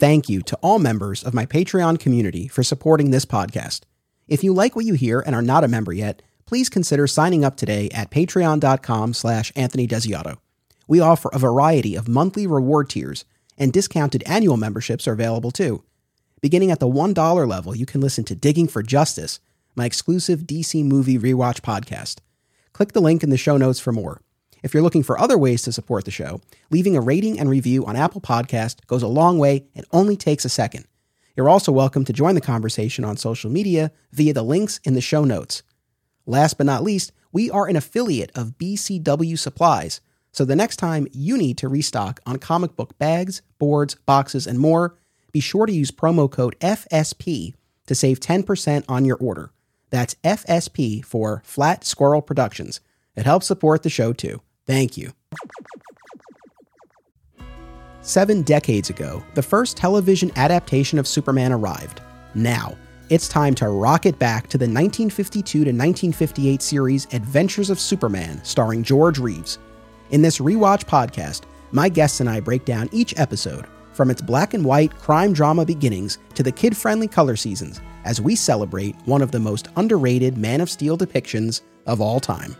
thank you to all members of my Patreon community for supporting this podcast. If you like what you hear and are not a member yet, please consider signing up today at patreon.com slash Anthony Desiato. We offer a variety of monthly reward tiers, and discounted annual memberships are available too. Beginning at the $1 level, you can listen to Digging for Justice, my exclusive DC movie rewatch podcast. Click the link in the show notes for more. If you're looking for other ways to support the show, leaving a rating and review on Apple Podcast goes a long way and only takes a second. You're also welcome to join the conversation on social media via the links in the show notes. Last but not least, we are an affiliate of BCW Supplies, so the next time you need to restock on comic book bags, boards, boxes, and more, be sure to use promo code FSP to save 10% on your order. That's FSP for Flat Squirrel Productions. It helps support the show too. Thank you. Seven decades ago, the first television adaptation of Superman arrived. Now, it's time to rocket back to the 1952 to 1958 series Adventures of Superman, starring George Reeves. In this rewatch podcast, my guests and I break down each episode, from its black and white crime drama beginnings to the kid friendly color seasons, as we celebrate one of the most underrated Man of Steel depictions of all time.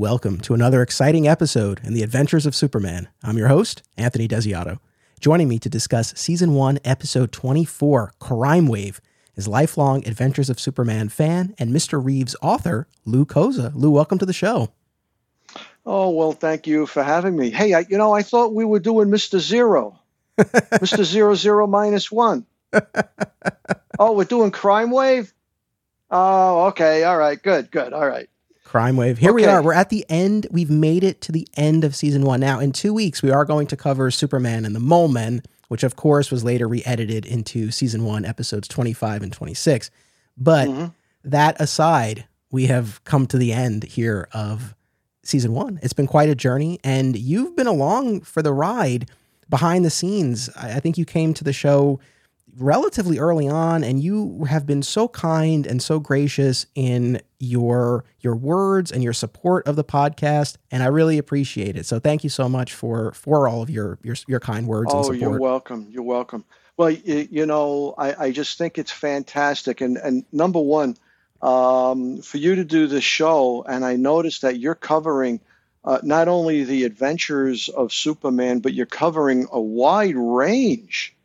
Welcome to another exciting episode in the Adventures of Superman. I'm your host, Anthony Desiato. Joining me to discuss Season 1, Episode 24, Crime Wave, is lifelong Adventures of Superman fan and Mr. Reeves author, Lou Koza. Lou, welcome to the show. Oh, well, thank you for having me. Hey, I, you know, I thought we were doing Mr. Zero, Mr. Zero Zero minus one. oh, we're doing Crime Wave? Oh, okay. All right. Good, good. All right. Crime Wave. Here okay. we are. We're at the end. We've made it to the end of season one. Now, in two weeks, we are going to cover Superman and the Mole Men, which of course was later re edited into season one, episodes 25 and 26. But mm-hmm. that aside, we have come to the end here of season one. It's been quite a journey, and you've been along for the ride behind the scenes. I think you came to the show relatively early on and you have been so kind and so gracious in your your words and your support of the podcast and I really appreciate it. So thank you so much for for all of your your, your kind words oh, you're welcome. You're welcome. Well, you, you know, I, I just think it's fantastic and and number one um, for you to do the show and I noticed that you're covering uh, not only the adventures of Superman, but you're covering a wide range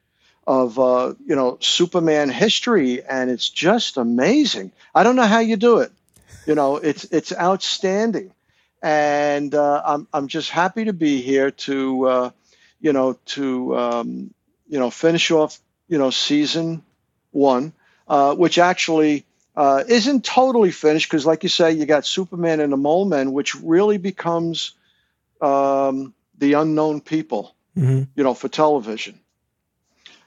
of uh, you know Superman history, and it's just amazing. I don't know how you do it. You know, it's it's outstanding, and uh, I'm I'm just happy to be here to uh, you know to um, you know finish off you know season one, uh, which actually. Uh, isn't totally finished because, like you say, you got Superman and the Mole Men, which really becomes um, the unknown people, mm-hmm. you know, for television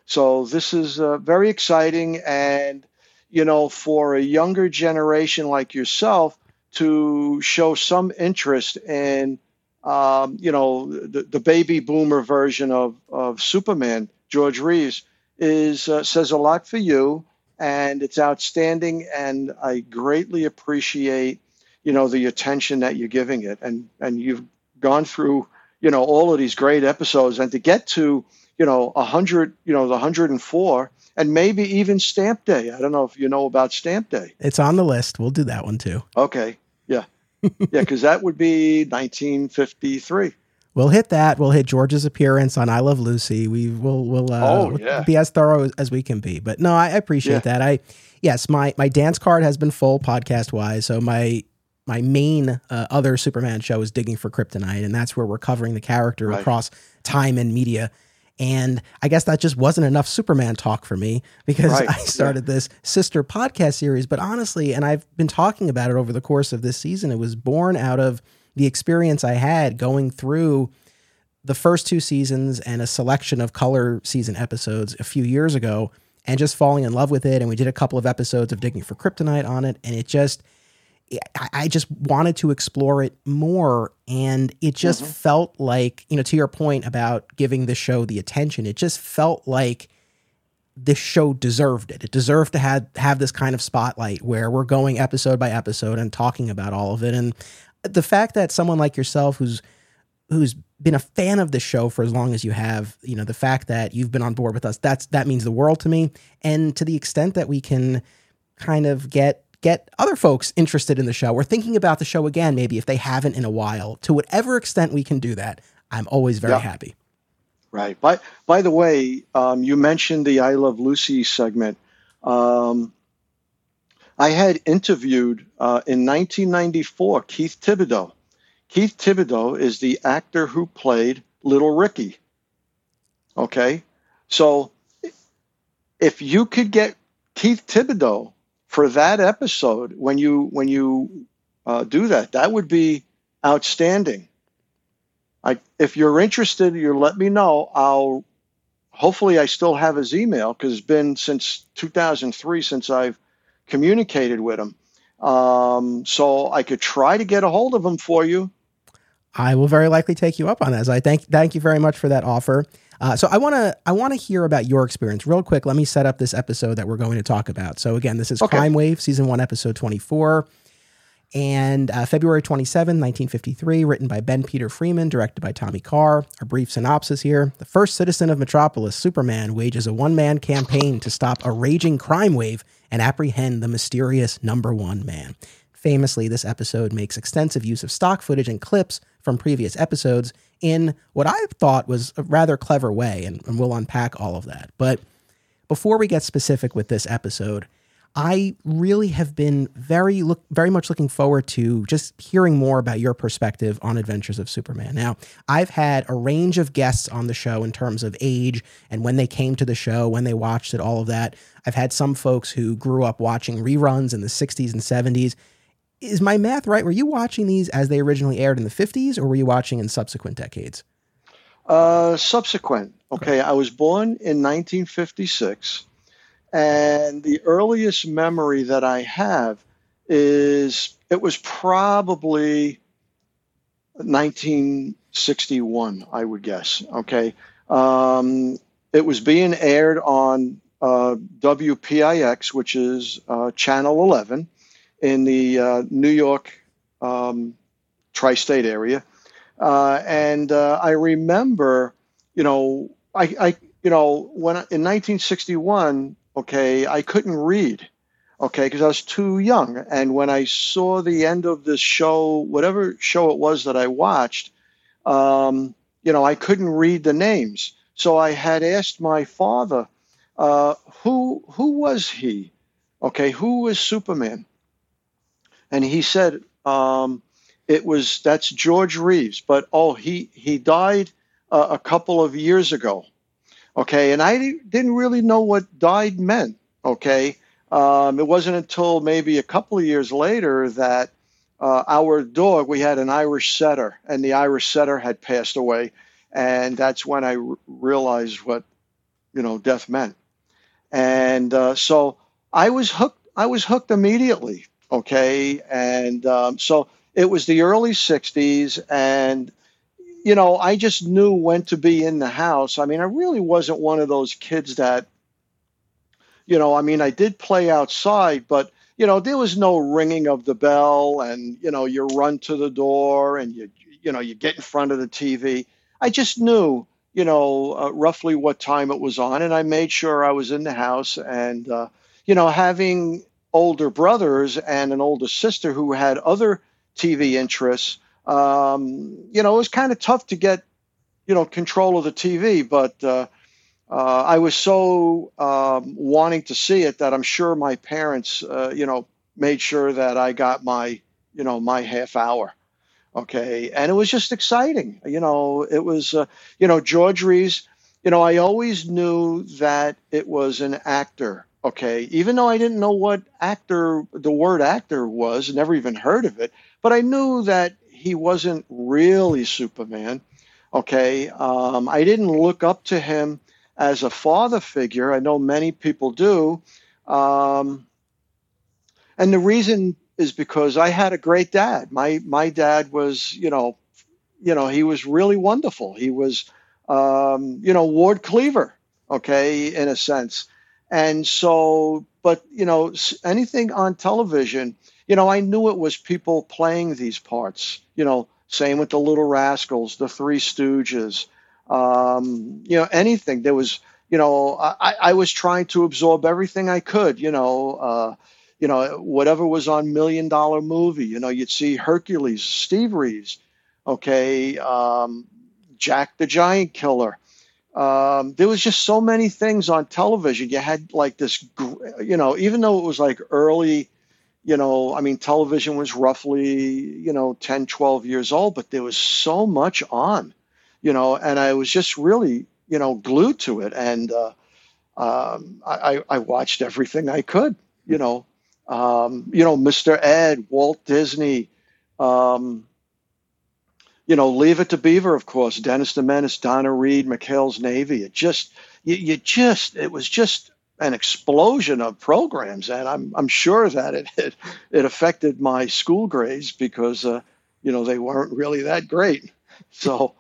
so this is uh, very exciting, and you know, for a younger generation like yourself to show some interest in, um, you know, the, the, baby boomer version of of Superman, George Reeves, is uh, says a lot for you, and it's outstanding, and I greatly appreciate, you know, the attention that you're giving it, and and you've gone through, you know, all of these great episodes, and to get to you know, 100, you know, the 104, and maybe even Stamp Day. I don't know if you know about Stamp Day. It's on the list. We'll do that one too. Okay. Yeah. yeah, because that would be 1953. We'll hit that. We'll hit George's appearance on I Love Lucy. We will we'll, uh, oh, yeah. be as thorough as we can be. But no, I appreciate yeah. that. I yes, my my dance card has been full podcast wise. So my my main uh, other Superman show is Digging for Kryptonite, and that's where we're covering the character right. across time and media. And I guess that just wasn't enough Superman talk for me because right. I started yeah. this sister podcast series. But honestly, and I've been talking about it over the course of this season, it was born out of the experience I had going through the first two seasons and a selection of color season episodes a few years ago and just falling in love with it. And we did a couple of episodes of Digging for Kryptonite on it. And it just, I just wanted to explore it more. And it just mm-hmm. felt like, you know, to your point about giving the show the attention, it just felt like this show deserved it. It deserved to have, have this kind of spotlight where we're going episode by episode and talking about all of it. And the fact that someone like yourself who's who's been a fan of the show for as long as you have, you know, the fact that you've been on board with us, that's that means the world to me. And to the extent that we can kind of get get other folks interested in the show or thinking about the show again, maybe if they haven't in a while, to whatever extent we can do that, I'm always very happy. Right. By by the way, um, you mentioned the I Love Lucy segment. Um, I had interviewed uh, in 1994 Keith Thibodeaux. Keith Thibodeaux is the actor who played Little Ricky. Okay, so if you could get Keith Thibodeaux for that episode when you when you uh, do that, that would be outstanding. I, if you're interested, you let me know. I'll hopefully I still have his email because it's been since 2003 since I've communicated with him. Um, so I could try to get a hold of him for you. I will very likely take you up on that. So I thank thank you very much for that offer. Uh, so I want to I want to hear about your experience real quick. Let me set up this episode that we're going to talk about. So again, this is okay. Crime Wave, season one, episode twenty four. And uh, February 27, 1953, written by Ben Peter Freeman, directed by Tommy Carr. A brief synopsis here. The first citizen of Metropolis, Superman, wages a one man campaign to stop a raging crime wave and apprehend the mysterious number one man. Famously, this episode makes extensive use of stock footage and clips from previous episodes in what I thought was a rather clever way, and, and we'll unpack all of that. But before we get specific with this episode, I really have been very look very much looking forward to just hearing more about your perspective on Adventures of Superman. Now, I've had a range of guests on the show in terms of age and when they came to the show, when they watched it, all of that. I've had some folks who grew up watching reruns in the 60s and 70s. Is my math right? Were you watching these as they originally aired in the 50s or were you watching in subsequent decades? Uh, subsequent. Okay, I was born in 1956. And the earliest memory that I have is it was probably 1961, I would guess. Okay. Um, it was being aired on uh, WPIX, which is uh, Channel 11 in the uh, New York um, tri state area. Uh, and uh, I remember, you know, I, I, you know, when in 1961, okay, I couldn't read, okay, because I was too young. And when I saw the end of this show, whatever show it was that I watched, um, you know, I couldn't read the names. So I had asked my father, uh, who who was he? Okay, who was Superman? And he said, um, it was that's George Reeves, but oh, he he died uh, a couple of years ago. Okay, and I didn't really know what died meant. Okay, um, it wasn't until maybe a couple of years later that uh, our dog, we had an Irish setter, and the Irish setter had passed away, and that's when I r- realized what you know death meant. And uh, so I was hooked. I was hooked immediately. Okay, and um, so it was the early '60s, and you know, I just knew when to be in the house. I mean, I really wasn't one of those kids that, you know, I mean, I did play outside, but, you know, there was no ringing of the bell and, you know, you run to the door and you, you know, you get in front of the TV. I just knew, you know, uh, roughly what time it was on. And I made sure I was in the house. And, uh, you know, having older brothers and an older sister who had other TV interests, um, you know, it was kind of tough to get, you know, control of the TV, but uh, uh, I was so um, wanting to see it that I'm sure my parents, uh, you know, made sure that I got my, you know, my half hour. Okay. And it was just exciting. You know, it was, uh, you know, George Reeves, you know, I always knew that it was an actor. Okay. Even though I didn't know what actor, the word actor was, never even heard of it, but I knew that he wasn't really Superman. Okay, um, I didn't look up to him as a father figure. I know many people do, um, and the reason is because I had a great dad. My my dad was, you know, you know, he was really wonderful. He was, um, you know, Ward Cleaver. Okay, in a sense, and so, but you know, anything on television you know, I knew it was people playing these parts, you know, Same with the Little Rascals, the Three Stooges, um, you know, anything. There was, you know, I, I was trying to absorb everything I could, you know, uh, you know, whatever was on Million Dollar Movie. You know, you'd see Hercules, Steve Reeves, okay, um, Jack the Giant Killer. Um, there was just so many things on television. You had like this, you know, even though it was like early you know, I mean, television was roughly, you know, 10, 12 years old, but there was so much on, you know, and I was just really, you know, glued to it. And uh, um, I, I watched everything I could, you know, um, you know, Mr. Ed, Walt Disney, um, you know, Leave It to Beaver, of course, Dennis the Menace, Donna Reed, McHale's Navy. It just, you, you just, it was just an explosion of programs, and I'm I'm sure that it it, it affected my school grades because uh, you know they weren't really that great. So,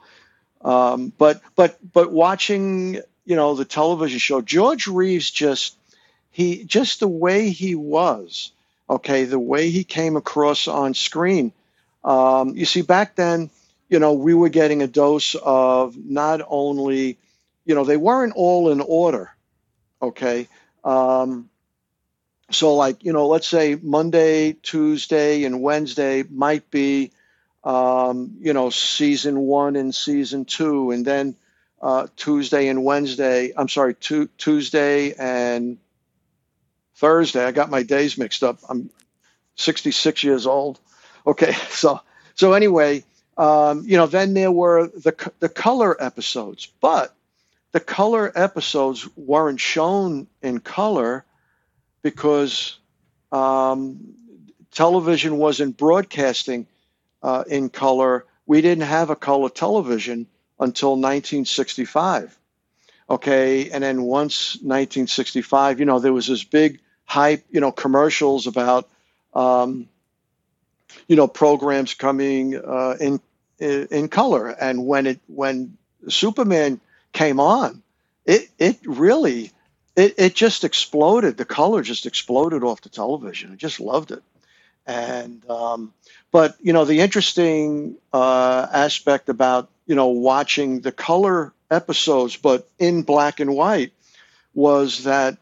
um, but but but watching you know the television show, George Reeves just he just the way he was, okay, the way he came across on screen. Um, you see, back then, you know, we were getting a dose of not only, you know, they weren't all in order Okay. Um, so, like, you know, let's say Monday, Tuesday, and Wednesday might be, um, you know, season one and season two. And then uh, Tuesday and Wednesday, I'm sorry, tu- Tuesday and Thursday. I got my days mixed up. I'm 66 years old. Okay. So, so anyway, um, you know, then there were the, the color episodes. But the color episodes weren't shown in color because um, television wasn't broadcasting uh, in color. We didn't have a color television until 1965. Okay, and then once 1965, you know, there was this big hype, you know, commercials about, um, you know, programs coming uh, in in color, and when it when Superman came on, it it really it, it just exploded. The color just exploded off the television. I just loved it. And um, but you know the interesting uh, aspect about you know watching the color episodes, but in black and white, was that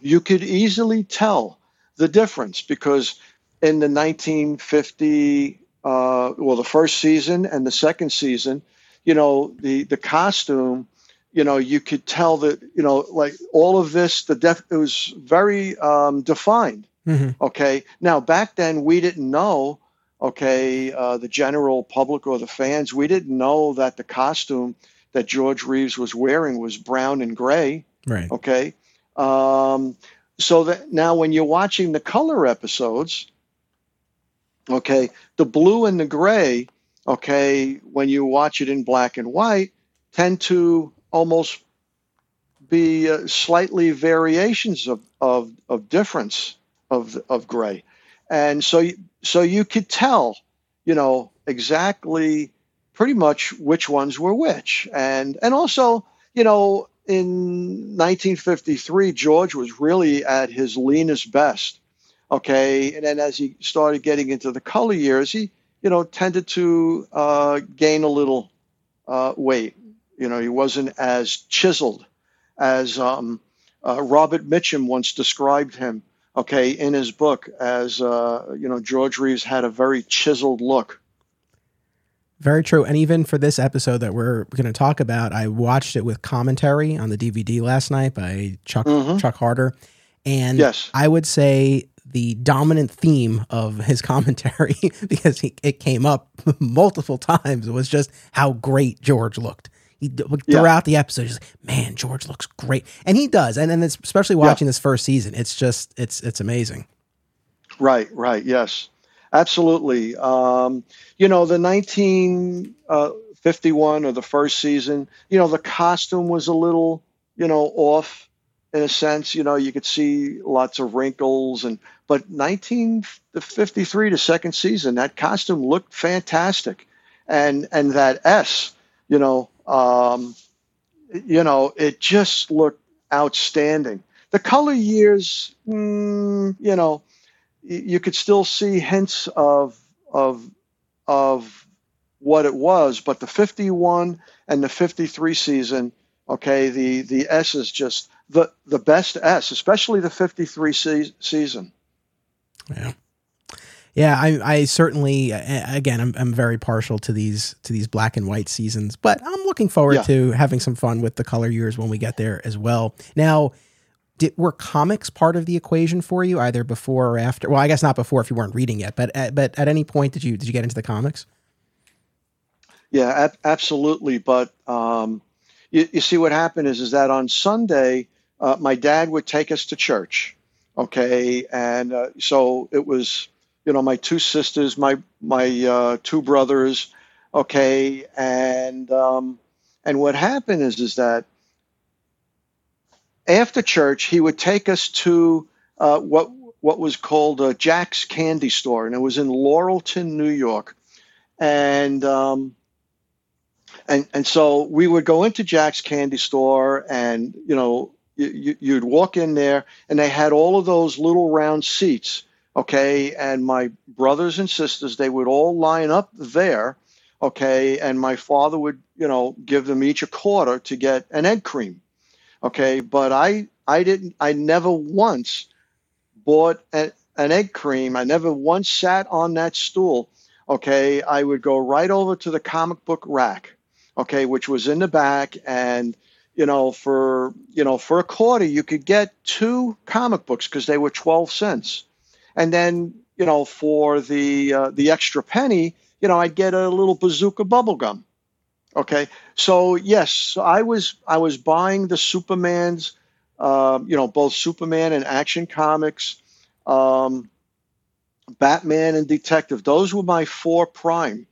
you could easily tell the difference because in the 1950 uh, well the first season and the second season you know the the costume you know you could tell that you know like all of this the def it was very um, defined. Mm-hmm. okay. Now back then we didn't know okay uh, the general public or the fans we didn't know that the costume that george reeves was wearing was brown and gray. Right. Okay. Um, so that now when you're watching the color episodes okay the blue and the gray okay, when you watch it in black and white, tend to almost be uh, slightly variations of, of, of difference of, of gray. And so, so you could tell, you know, exactly pretty much which ones were which. And, and also, you know, in 1953, George was really at his leanest best. Okay. And then as he started getting into the color years, he, you know, tended to uh, gain a little uh, weight. You know, he wasn't as chiseled as um, uh, Robert Mitchum once described him. Okay, in his book, as uh, you know, George Reeves had a very chiseled look. Very true. And even for this episode that we're going to talk about, I watched it with commentary on the DVD last night by Chuck mm-hmm. Chuck Harter. And yes. I would say the dominant theme of his commentary because he, it came up multiple times. It was just how great George looked. He, throughout yeah. the episode, he's like, "Man, George looks great," and he does. And and especially watching yeah. this first season, it's just it's it's amazing. Right, right, yes, absolutely. Um, you know, the 1951 uh, or the first season, you know, the costume was a little, you know, off in a sense. You know, you could see lots of wrinkles and but 1953, the second season, that costume looked fantastic, and and that S, you know, um, you know, it just looked outstanding. The color years, mm, you know, you could still see hints of of of what it was, but the 51 and the 53 season, okay, the the S is just the the best S, especially the 53 se- season. Yeah. Yeah, I, I certainly again I'm, I'm very partial to these to these black and white seasons, but I'm looking forward yeah. to having some fun with the color years when we get there as well. Now, did, were comics part of the equation for you either before or after? Well, I guess not before if you weren't reading yet, but at, but at any point did you did you get into the comics? Yeah, ab- absolutely. But um, you, you, see, what happened is is that on Sunday, uh, my dad would take us to church. Okay, and uh, so it was you know my two sisters, my my uh, two brothers, okay, and um, and what happened is is that after church he would take us to uh, what what was called a Jack's Candy Store, and it was in Laurelton, New York, and um, and and so we would go into Jack's Candy Store, and you know you, you'd walk in there, and they had all of those little round seats okay? And my brothers and sisters they would all line up there okay? And my father would you know give them each a quarter to get an egg cream okay? But i i didn't i never once bought a, an egg cream. I never once sat on that stool okay? I would go right over to the comic book rack okay? Which was in the back and you know for you know for a quarter you could get two comic books because they were 12 cents. And then you know for the uh, the extra penny you know i'd get a little bazooka bubble gum okay? So yes i was i was buying the supermans um, you know both superman and action comics um, batman and detective. Those were my four prime.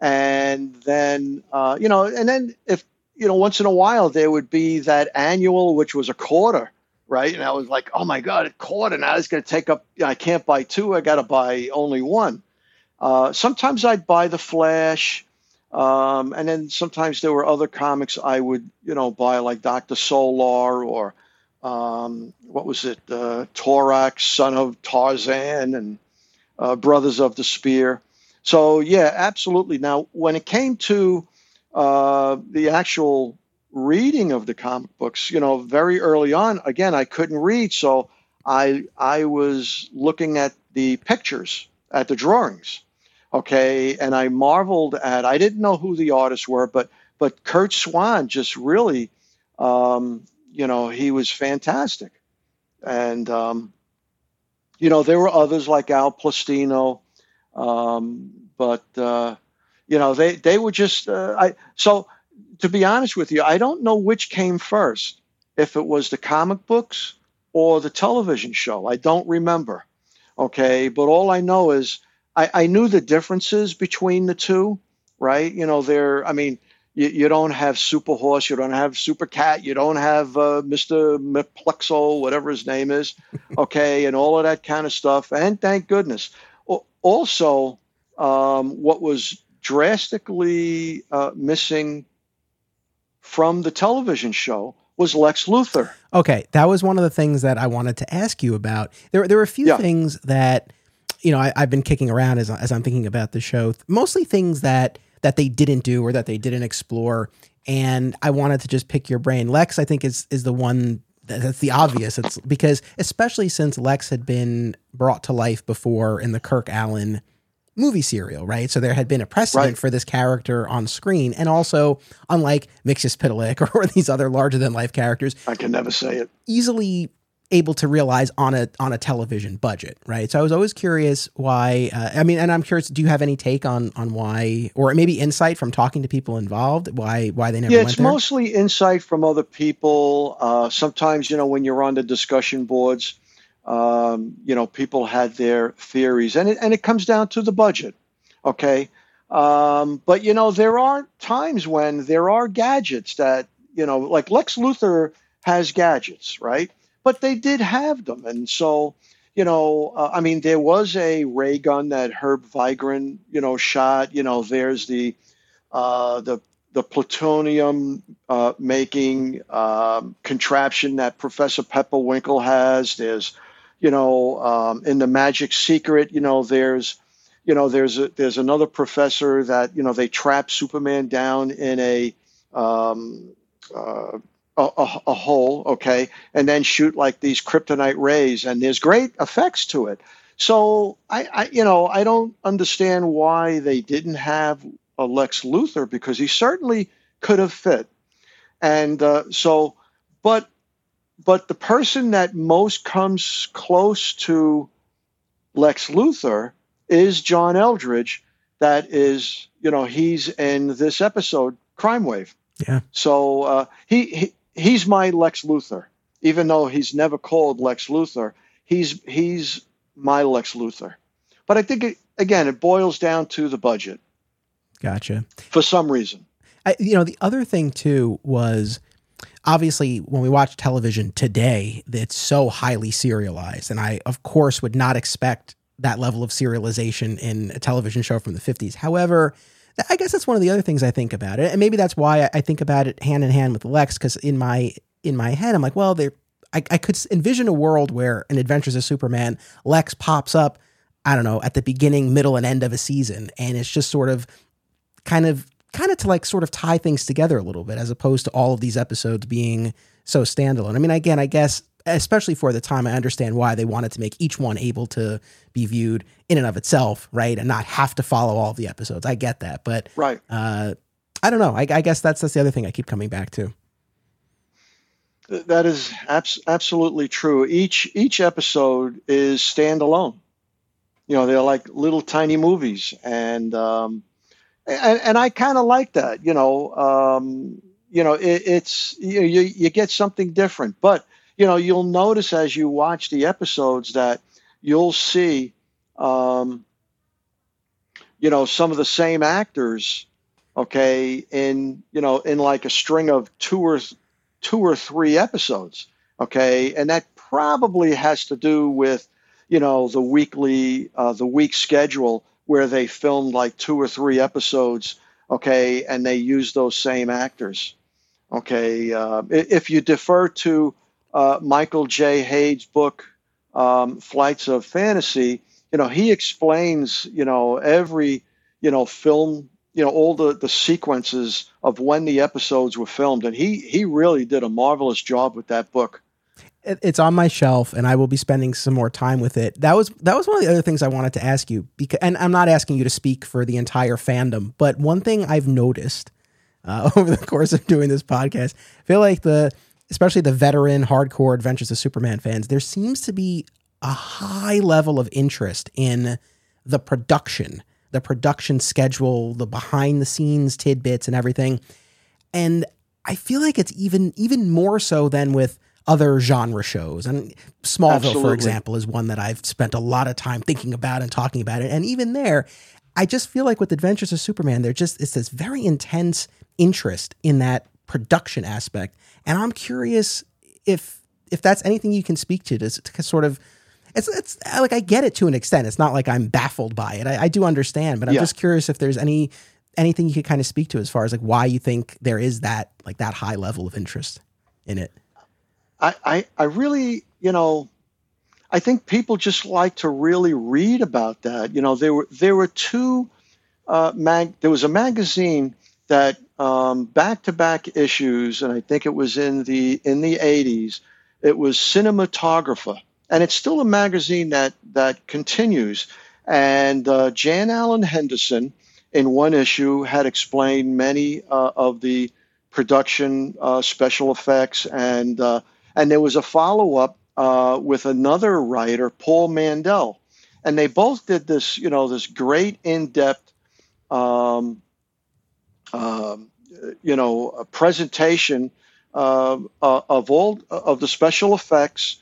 And then uh, you know and then if you know once in a while there would be that annual which was a quarter right? And I was like, oh my God, it quarter. and I was going to take up, I can't buy two, I got to buy only one. Uh, sometimes I'd buy The Flash, um, and then sometimes there were other comics I would, you know, buy like Dr. Solar or um, what was it, uh, Torax, son of Tarzan, and uh, Brothers of the Spear. So, yeah, absolutely. Now, when it came to uh, the actual reading of the comic books. You know, very early on, again, I couldn't read, so I I was looking at the pictures, at the drawings, okay, and I marveled at. I didn't know who the artists were, but but Curt Swan just really, um, you know, he was fantastic, and um, you know there were others like Al Plastino, um, but uh, you know they they were just uh, I so to be honest with you, I don't know which came first, if it was the comic books or the television show. I don't remember. Okay. But all I know is I, I knew the differences between the two, right? You know, they're, I mean, you, you don't have Super Horse, you don't have Super Cat, you don't have uh, Mr. Mplexo, whatever his name is, okay, and all of that kind of stuff. And thank goodness. Also, um, what was drastically uh, missing from the television show was Lex Luthor. Okay, that was one of the things that I wanted to ask you about. There, there were a few yeah. things that you know I, have been kicking around as as I'm thinking about the show. Mostly things that that they didn't do or that they didn't explore, and I wanted to just pick your brain. Lex, I think is is the one that's the obvious. It's because especially since Lex had been brought to life before in the Kirk Alyn movie serial, right? So there had been a precedent right. for this character on screen. And also, unlike Mxyzptlk or these other larger than life characters, I can never say it. Easily able to realize on a on a television budget, right? So I was always curious why. Uh, I mean, and I'm curious. Do you have any take on on why, or maybe insight from talking to people involved, why why they never? Yeah, it's there? mostly insight from other people. Uh, sometimes, you know, when you're on the discussion boards, um, you know, people had their theories, and it, and it comes down to the budget. Okay. Um, but, you know, there are times when there are gadgets that, you know, like Lex Luthor has gadgets, right? But they did have them. And so, you know, uh, I mean, there was a ray gun that Herb Vigran, you know, shot. You know, there's the uh, the the plutonium uh, making um, contraption that Professor Pepperwinkle has. There's you know, um, in the Magic Secret, you know, there's you know, there's a, there's another professor that you know they trap Superman down in a um, uh, a, a, a, hole, okay, and then shoot like these kryptonite rays, and there's great effects to it. So I, I you know, I don't understand why they didn't have a Lex Luthor because he certainly could have fit, and uh, so, but but the person that most comes close to Lex Luthor is John Eldredge. That is, you know, he's in this episode, Crime Wave. Yeah. So uh, he, he he's my Lex Luthor, even though he's never called Lex Luthor. He's he's my Lex Luthor. But I think it, again, it boils down to the budget. Gotcha. For some reason. I, you know, the other thing too was obviously when we watch television today, it's so highly serialized, and I of course would not expect that level of serialization in a television show from the 50s. However, I guess that's one of the other things I think about it, and maybe that's why I think about it hand in hand with Lex. Because in my in my head, I'm like, well, there, I, I could envision a world where an Adventures of Superman Lex pops up. I don't know at the beginning, middle, and end of a season, and it's just sort of, kind of, kind of to like sort of tie things together a little bit, as opposed to all of these episodes being so standalone. I mean, again, I guess especially for the time, I understand why they wanted to make each one able to be viewed in and of itself, right, and not have to follow all the episodes. I get that, but right, uh, I don't know. I, I, guess that's that's the other thing I keep coming back to. That is abs- absolutely true. Each each episode is standalone. You know, they're like little tiny movies, and um, and, and I kind of like that. You know, um, you know, it, it's you, you you get something different, but you know, you'll notice as you watch the episodes that you'll see, um, you know, some of the same actors, okay, in you know, in like a string of two or two or three episodes, okay, and that probably has to do with, you know, the weekly, uh, the week schedule where they filmed like two or three episodes, okay, and they use those same actors, okay. Uh, if you defer to uh, Michael J. Hayde's book, um, Flights of Fantasy, you know, he explains, you know, every, you know, film, you know, all the, the sequences of when the episodes were filmed. And he, he really did a marvelous job with that book. It's on my shelf and I will be spending some more time with it. That was, that was one of the other things I wanted to ask you because, and I'm not asking you to speak for the entire fandom, but one thing I've noticed uh, over the course of doing this podcast, I feel like the, especially the veteran hardcore Adventures of Superman fans, there seems to be a high level of interest in the production, the production schedule, the behind the scenes tidbits and everything. And I feel like it's even even more so than with other genre shows. And Smallville, Absolutely. for example, is one that I've spent a lot of time thinking about and talking about it. And even there, I just feel like with Adventures of Superman, there just it's this very intense interest in that production aspect. And I'm curious if if that's anything you can speak to to, to sort of it's it's like I get it to an extent. It's not like I'm baffled by it. I, I do understand, but I'm yeah. just curious if there's any anything you could kind of speak to as far as like why you think there is that like that high level of interest in it. I I, I really you know I think people just like to really read about that. You know, there were there were two uh, mag. There was a magazine that back to back issues, and I think it was in the in the 80s. It was Cinematographer, and it's still a magazine that that continues. And uh, Jan Alan Henderson, in one issue, had explained many uh, of the production uh, special effects, and uh, and there was a follow up uh, with another writer, Paul Mandell, and they both did this, you know, this great in depth. Um, um, you know, presentation uh, uh, of all of the special effects,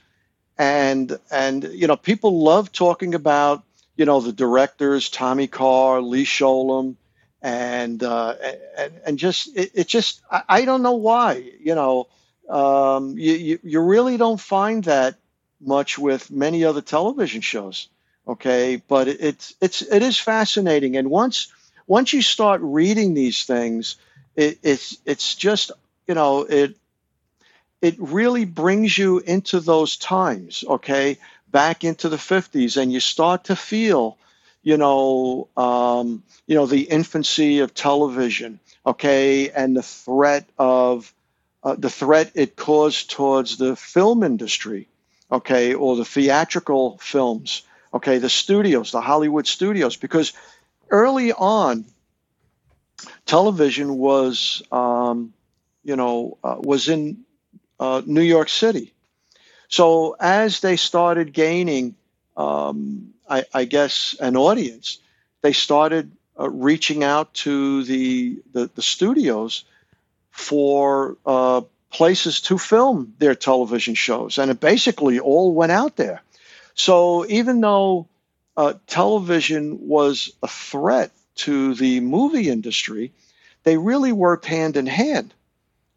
and and you know, people love talking about you know the directors, Tommy Carr, Lee Sholem, and uh, and, and just it, it just I, I, don't know why you know um, you, you you really don't find that much with many other television shows okay? But it's it's it is fascinating. And once once you start reading these things, it, it's it's just you know it it really brings you into those times, okay, back into the 50s, and you start to feel, you know, um, you know, the infancy of television, okay, and the threat of uh, the threat it caused towards the film industry, okay, or the theatrical films, okay, the studios, the Hollywood studios, because early on, television was, um, you know, uh, was in uh, New York City. So as they started gaining, um, I, I, guess, an audience, they started uh, reaching out to the the, the studios for uh, places to film their television shows, and it basically all went out there. So even though uh, television was a threat to the movie industry, they really worked hand in hand.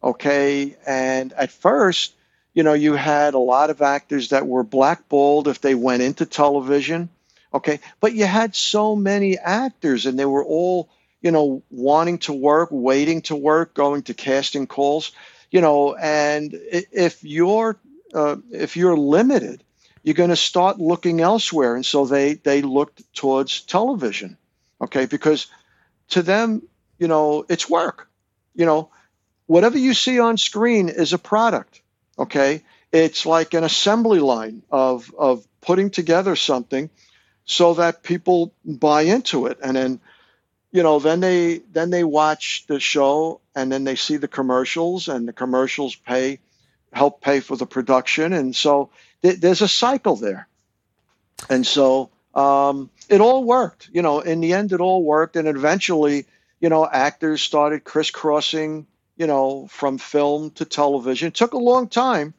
Okay. And at first, you know, you had a lot of actors that were blackballed if they went into television. Okay. But you had so many actors and they were all, you know, wanting to work, waiting to work, going to casting calls, you know, and if you're, uh, if you're limited, you're going to start looking elsewhere. And so they, they looked towards television. Okay. Because to them, you know, it's work. You know, whatever you see on screen is a product. Okay. It's like an assembly line of, of putting together something so that people buy into it. And then, you know, then they then they watch the show and then they see the commercials and the commercials pay help pay for the production. And so th- there's a cycle there. And so um, it all worked. You know, in the end, it all worked. And eventually, you know, actors started crisscrossing, you know, from film to television. It took a long time,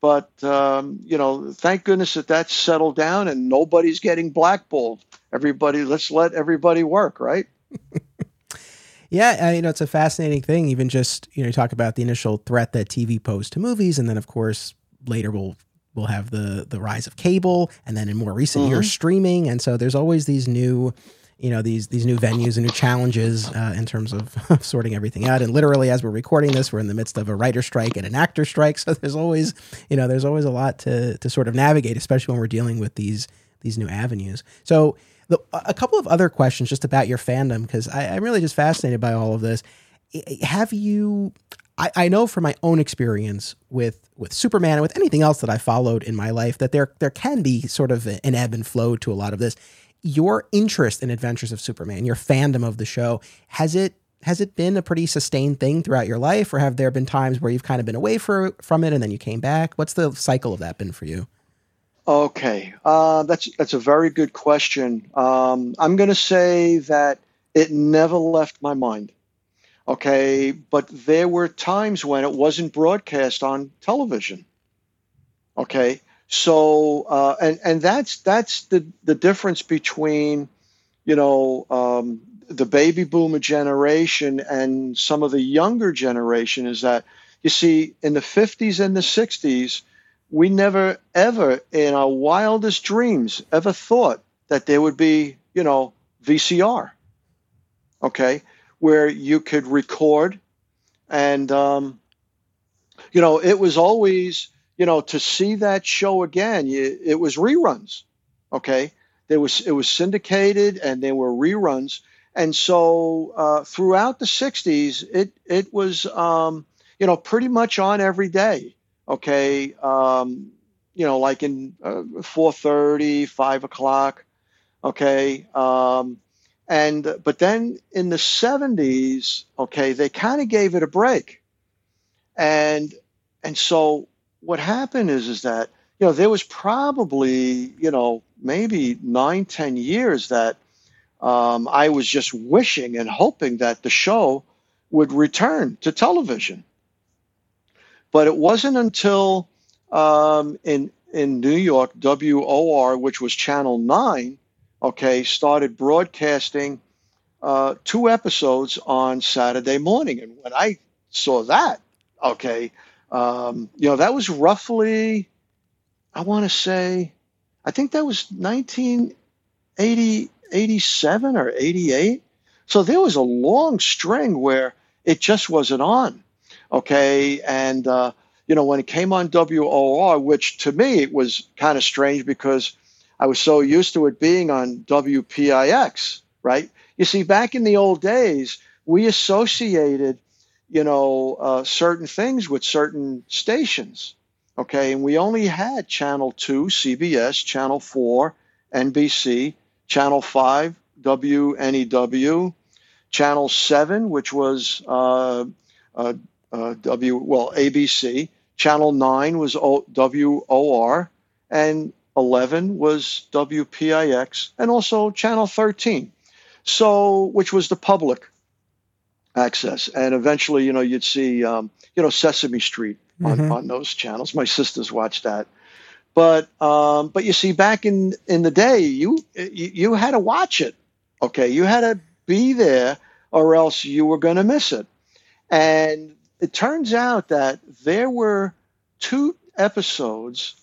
but, um, you know, thank goodness that that's settled down and nobody's getting blackballed. Everybody, let's let everybody work, right? yeah, you know, it's a fascinating thing. Even just, you know, you talk about the initial threat that TV posed to movies. And then, of course, later we'll we'll have the the rise of cable and then in more recent mm-hmm. years streaming and so there's always these new you know these these new venues and new challenges uh, in terms of sorting everything out. And literally, as we're recording this, we're in the midst of a writer strike and an actor strike. So there's always you know there's always a lot to to sort of navigate, especially when we're dealing with these these new avenues. So the, a couple of other questions just about your fandom because I'm really just fascinated by all of this. Have you? I, I know from my own experience with with Superman and with anything else that I followed in my life that there there can be sort of an ebb and flow to a lot of this your interest in Adventures of Superman, your fandom of the show, has it has it been a pretty sustained thing throughout your life, or have there been times where you've kind of been away for, from it and then you came back? What's the cycle of that been for you? Okay, uh, that's that's a very good question. Um, I'm going to say that it never left my mind. Okay, but there were times when it wasn't broadcast on television. Okay, so uh, and and that's that's the the difference between you know um, the baby boomer generation and some of the younger generation is that you see in the 50s and the 60s we never ever in our wildest dreams ever thought that there would be you know VCR okay where you could record and um, you know it was always you know, to see that show again, you, it was reruns. Okay, there was it was syndicated and there were reruns, and so uh, throughout the '60s, it it was um, you know pretty much on every day. Okay, um, you know, like in uh, 4:30, 5 o'clock. Okay, um, and but then in the 70s, okay, they kind of gave it a break, and and so what happened is is that you know there was probably you know maybe nine ten years that um, I was just wishing and hoping that the show would return to television. But it wasn't until um, in in New York, WOR, which was Channel Nine, okay, started broadcasting uh, two episodes on Saturday morning, and when I saw that, okay, um, you know, that was roughly, I want to say, I think that was 1980, 87 or 88. So there was a long string where it just wasn't on. Okay. And, uh, you know, when it came on WOR, which to me was kind of strange because I was so used to it being on WPIX, right? You see, back in the old days, we associated, you know, uh, certain things with certain stations, okay? And we only had Channel 2, CBS, Channel 4, NBC, Channel 5, WNEW, Channel 7, which was uh, uh, uh, W, well, ABC, Channel 9 was o, WOR, and 11 was WPIX, and also Channel 13. So, which was the public access. And eventually, you know, you'd see, um, you know, Sesame Street on, mm-hmm. on those channels. My sisters watched that. But um, but you see, back in in the day, you, you you had to watch it. Okay, you had to be there, or else you were going to miss it. And it turns out that there were two episodes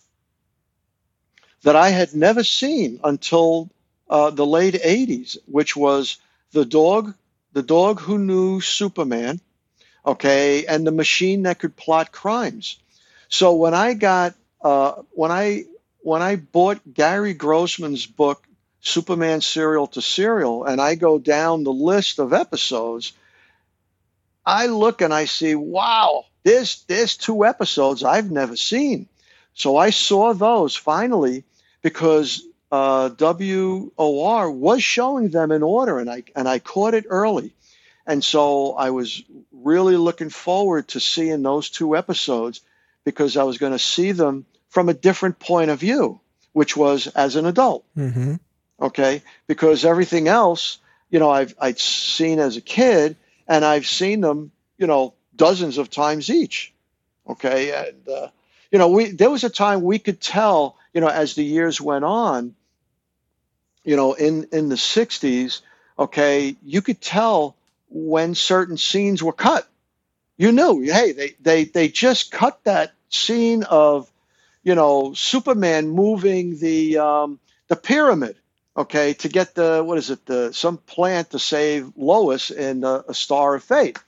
that I had never seen until uh, the late 80s, which was the dog, the dog who knew Superman, okay, and the machine that could plot crimes. So when I got uh, when I when I bought Gary Grossman's book Superman Serial to Cereal, and I go down the list of episodes, I look and I see, wow, there's there's two episodes I've never seen. So I saw those finally because uh, WOR was showing them in order, and I and I caught it early, and so I was really looking forward to seeing those two episodes because I was going to see them from a different point of view, which was as an adult. Mm-hmm. Okay, because everything else, you know, I've I'd seen as a kid, and I've seen them, you know, dozens of times each. Okay, and uh, you know, we there was a time we could tell, you know, as the years went on, you know, in in the '60s, okay, you could tell when certain scenes were cut. You knew, hey, they they they just cut that scene of, you know, Superman moving the um, the pyramid, okay, to get the what is it, the some plant to save Lois in a, uh, a Star of Fate.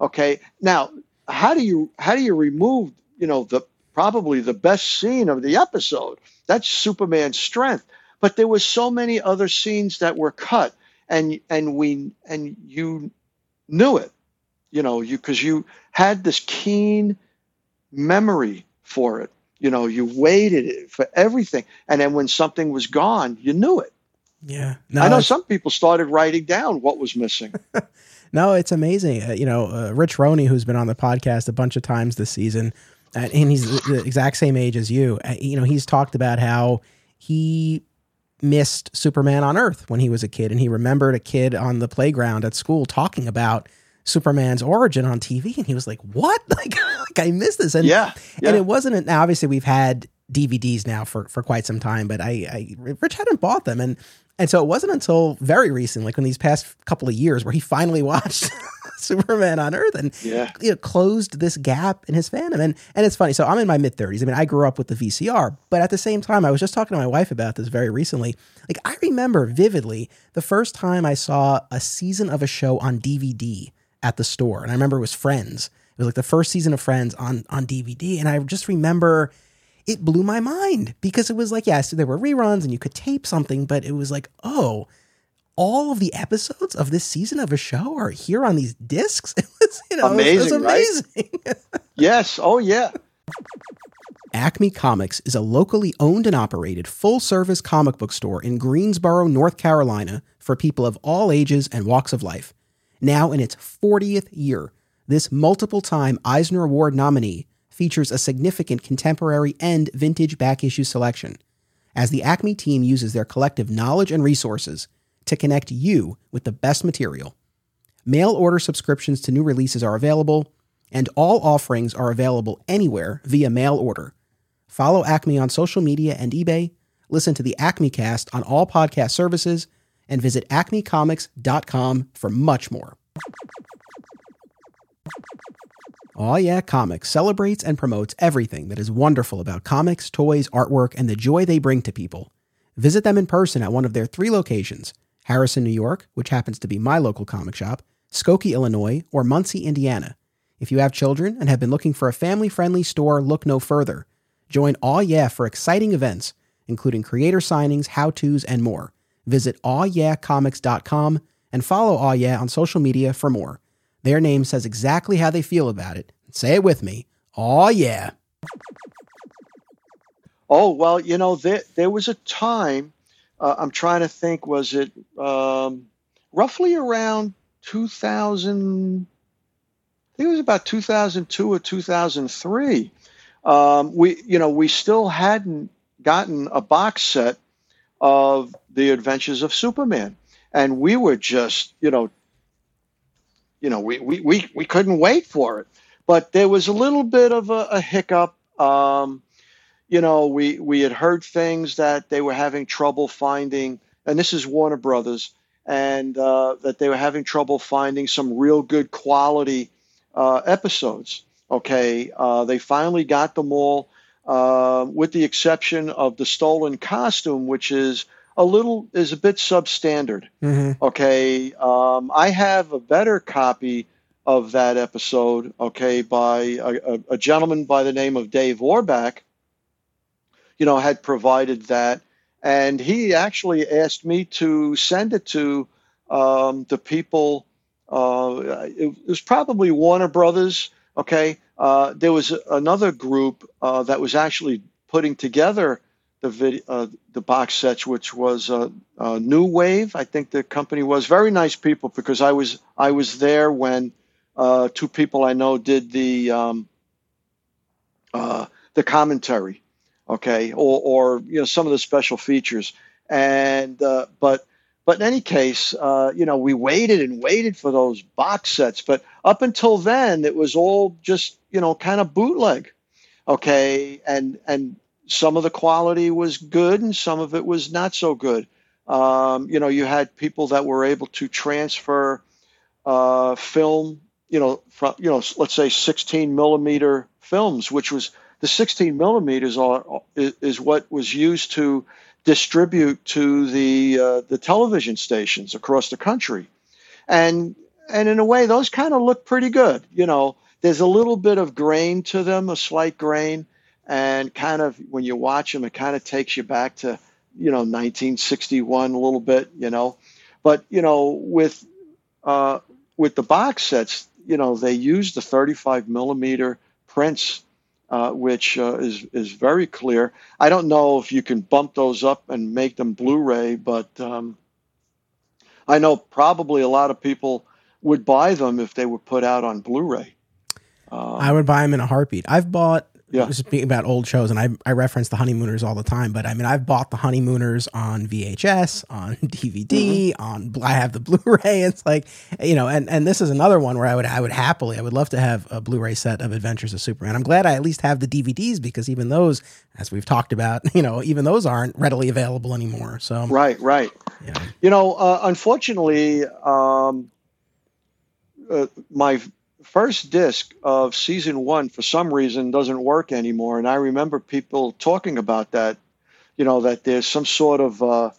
Okay, now how do you how do you remove you know the probably the best scene of the episode? That's Superman's strength. But there was so many other scenes that were cut, and and we and you knew it, you know, you because you had this keen memory for it. You know, you waited for everything, and then when something was gone, you knew it. Yeah, no, I know some people started writing down what was missing. no, it's amazing. Uh, you know, uh, Rich Roney, who's been on the podcast a bunch of times this season, uh, and he's the exact same age as you. Uh, you know, he's talked about how he missed Superman on Earth when he was a kid, and he remembered a kid on the playground at school talking about Superman's origin on TV, and he was like, "What? Like, like I missed this." And yeah, yeah. and it wasn't. Now, obviously, we've had DVDs now for for quite some time, but I, I Rich hadn't bought them, and and so it wasn't until very recent, like in these past couple of years, where he finally watched Superman on Earth and yeah. you know, closed this gap in his fandom. And and it's funny. So I'm in my mid 30s. I mean, I grew up with the VCR, but at the same time, I was just talking to my wife about this very recently. Like I remember vividly the first time I saw a season of a show on DVD at the store, and I remember it was Friends. It was like the first season of Friends on on DVD, and I just remember it blew my mind because it was like, yes, there were reruns and you could tape something, but it was like, oh, all of the episodes of this season of a show are here on these discs. It was, you know, amazing, it was, amazing. Right? yes. Oh, yeah. Acme Comics is a locally owned and operated full service comic book store in Greensboro, North Carolina for people of all ages and walks of life. Now in its 40th year, this multiple time Eisner Award nominee features a significant contemporary and vintage back issue selection, as the Acme team uses their collective knowledge and resources to connect you with the best material. Mail order subscriptions to new releases are available, and all offerings are available anywhere via mail order. Follow Acme on social media and eBay, listen to the Acme cast on all podcast services, and visit acmecomics.com for much more. Aw Yeah Comics celebrates and promotes everything that is wonderful about comics, toys, artwork, and the joy they bring to people. Visit them in person at one of their three locations Harrison, New York, which happens to be my local comic shop, Skokie, Illinois, or Muncie, Indiana. If you have children and have been looking for a family friendly store, look no further. Join Aw Yeah for exciting events, including creator signings, how to's, and more. Visit awyeahcomics.com and follow Aw Yeah on social media for more. Their name says exactly how they feel about it. Say it with me. Oh, Yeah. Oh, well, you know, there, there was a time, uh, I'm trying to think, was it um, roughly around 2000? I think it was about 2002 or 2003. Um, we, you know, we still hadn't gotten a box set of the Adventures of Superman, and we were just, you know, you know, we we we, we couldn't wait for it. But there was a little bit of a, a hiccup. Um, you know, we we had heard things that they were having trouble finding, and this is Warner Brothers, and uh, that they were having trouble finding some real good quality uh, episodes. Okay, uh, they finally got them all, uh, with the exception of the stolen costume, which is a little is a bit substandard. Mm-hmm. Okay, um, I have a better copy of that episode. Okay, by a, a, gentleman by the name of Dave Orbach. You know, had provided that, and he actually asked me to send it to um, the people uh, it, was probably Warner Brothers. Okay, uh, there was another group uh, that was actually putting together the video, uh, the box sets, which was uh, uh, New Wave. I think the company was very nice people because I was I was there when two people I know did the um, the commentary. Okay, or or you know some of the special features, and but but in any case, uh, you know, we waited and waited for those box sets. But up until then, it was all just, you know, kind of bootleg. Okay. And, and some of the quality was good and some of it was not so good. Um, you know, you had people that were able to transfer uh, film, you know, from, you know, let's say 16 millimeter films, which was the 16 millimeters are, is, what was used to distribute to the uh, the television stations across the country, and and in a way those kind of look pretty good. You know, there's a little bit of grain to them, a slight grain, and kind of when you watch them, it kind of takes you back to you know 1961 a little bit. You know, but you know with uh, with the box sets, you know they use the 35 millimeter prints uh, which uh, is is very clear. I don't know if you can bump those up and make them Blu-ray, but um, I know probably a lot of people would buy them if they were put out on Blu-ray. I would buy them in a heartbeat. I've bought yeah. Just speaking about old shows, and I, I reference the Honeymooners all the time, but I mean, I've bought the Honeymooners on VHS, on DVD, mm-hmm. on I have the Blu-ray. It's like you know, and and this is another one where I would I would happily I would love to have a Blu-ray set of Adventures of Superman. I'm glad I at least have the DVDs because even those, as we've talked about, you know, even those aren't readily available anymore. So right, right. Yeah. You know, uh, unfortunately, um, uh, my first disc of season one for some reason doesn't work anymore. And i remember people talking about that you know that there's some sort of uh,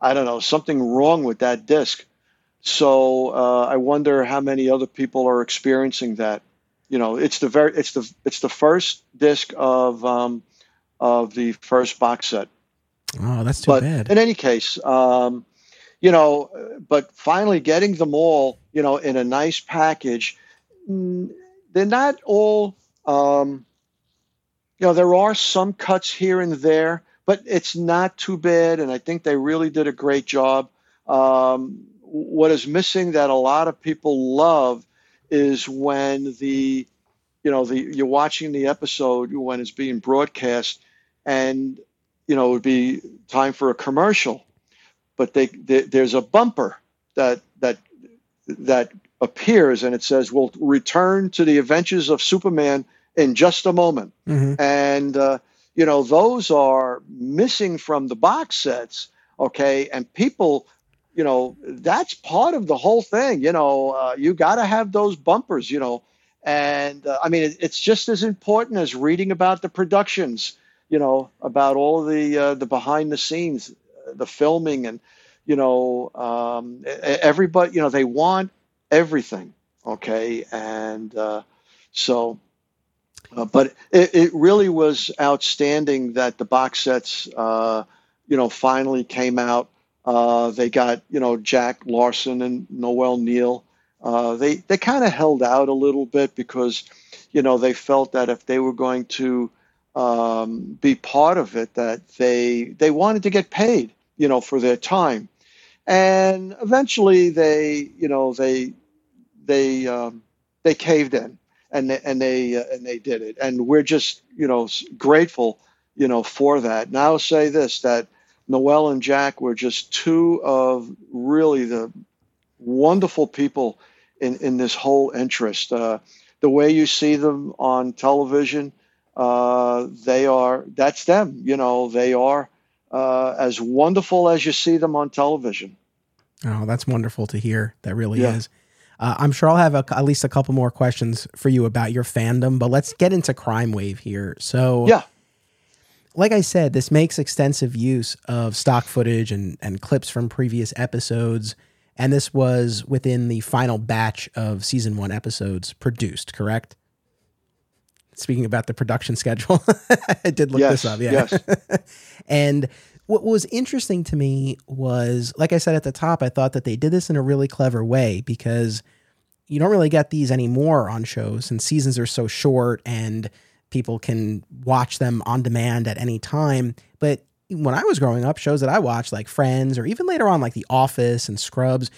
i don't know something wrong with that disc. So uh, i wonder how many other people are experiencing that. You know it's the very it's the it's the first disc of um, of the first box set. Oh that's too but bad. in any case um, you know but finally getting them all you know in a nice package they're not all um, you know there are some cuts here and there but it's not too bad and i think they really did a great job. Um, what is missing that a lot of people love is when the you know the you're watching the episode when it's being broadcast and you know it would be time for a commercial but they, they there's a bumper that that that appears and it says, We'll return to the adventures of Superman in just a moment. Mm-hmm. And, uh, you know, those are missing from the box sets. Okay. And people, you know, that's part of the whole thing. You know, uh, you got to have those bumpers, you know. And uh, I mean, it, it's just as important as reading about the productions, you know, about all the uh, the behind the scenes, the filming, and you know, um, everybody, you know, they want everything. Okay, and uh, so Uh, but it, it, really was outstanding that the box sets, uh, you know, finally came out. Uh, they got, you know, Jack Larson and Noel Neill. Uh, they they kind of held out a little bit because, you know, they felt that if they were going to um, be part of it, that they they wanted to get paid, you know, for their time. And eventually, they, you know, they they um, they caved in and they, and they uh, and they did it. And we're just you know grateful you know for that. Now I'll say this that Noel and Jack were just two of really the wonderful people in in this whole interest. Uh, the way you see them on television, uh, they are that's them. You know they are uh, as wonderful as you see them on television. Oh, that's wonderful to hear. That really yeah. is. Uh, I'm sure I'll have a, at least a couple more questions for you about your fandom, but let's get into Crime Wave here. So, yeah, like I said, this makes extensive use of stock footage and, and clips from previous episodes. And this was within the final batch of season one episodes produced, correct? Speaking about the production schedule, I did look yes, this up. Yeah. Yes. and what was interesting to me was, like I said at the top, I thought that they did this in a really clever way because you don't really get these anymore on shows, and seasons are so short and people can watch them on demand at any time. But when I was growing up, shows that I watched, like Friends, or even later on, like The Office and Scrubs,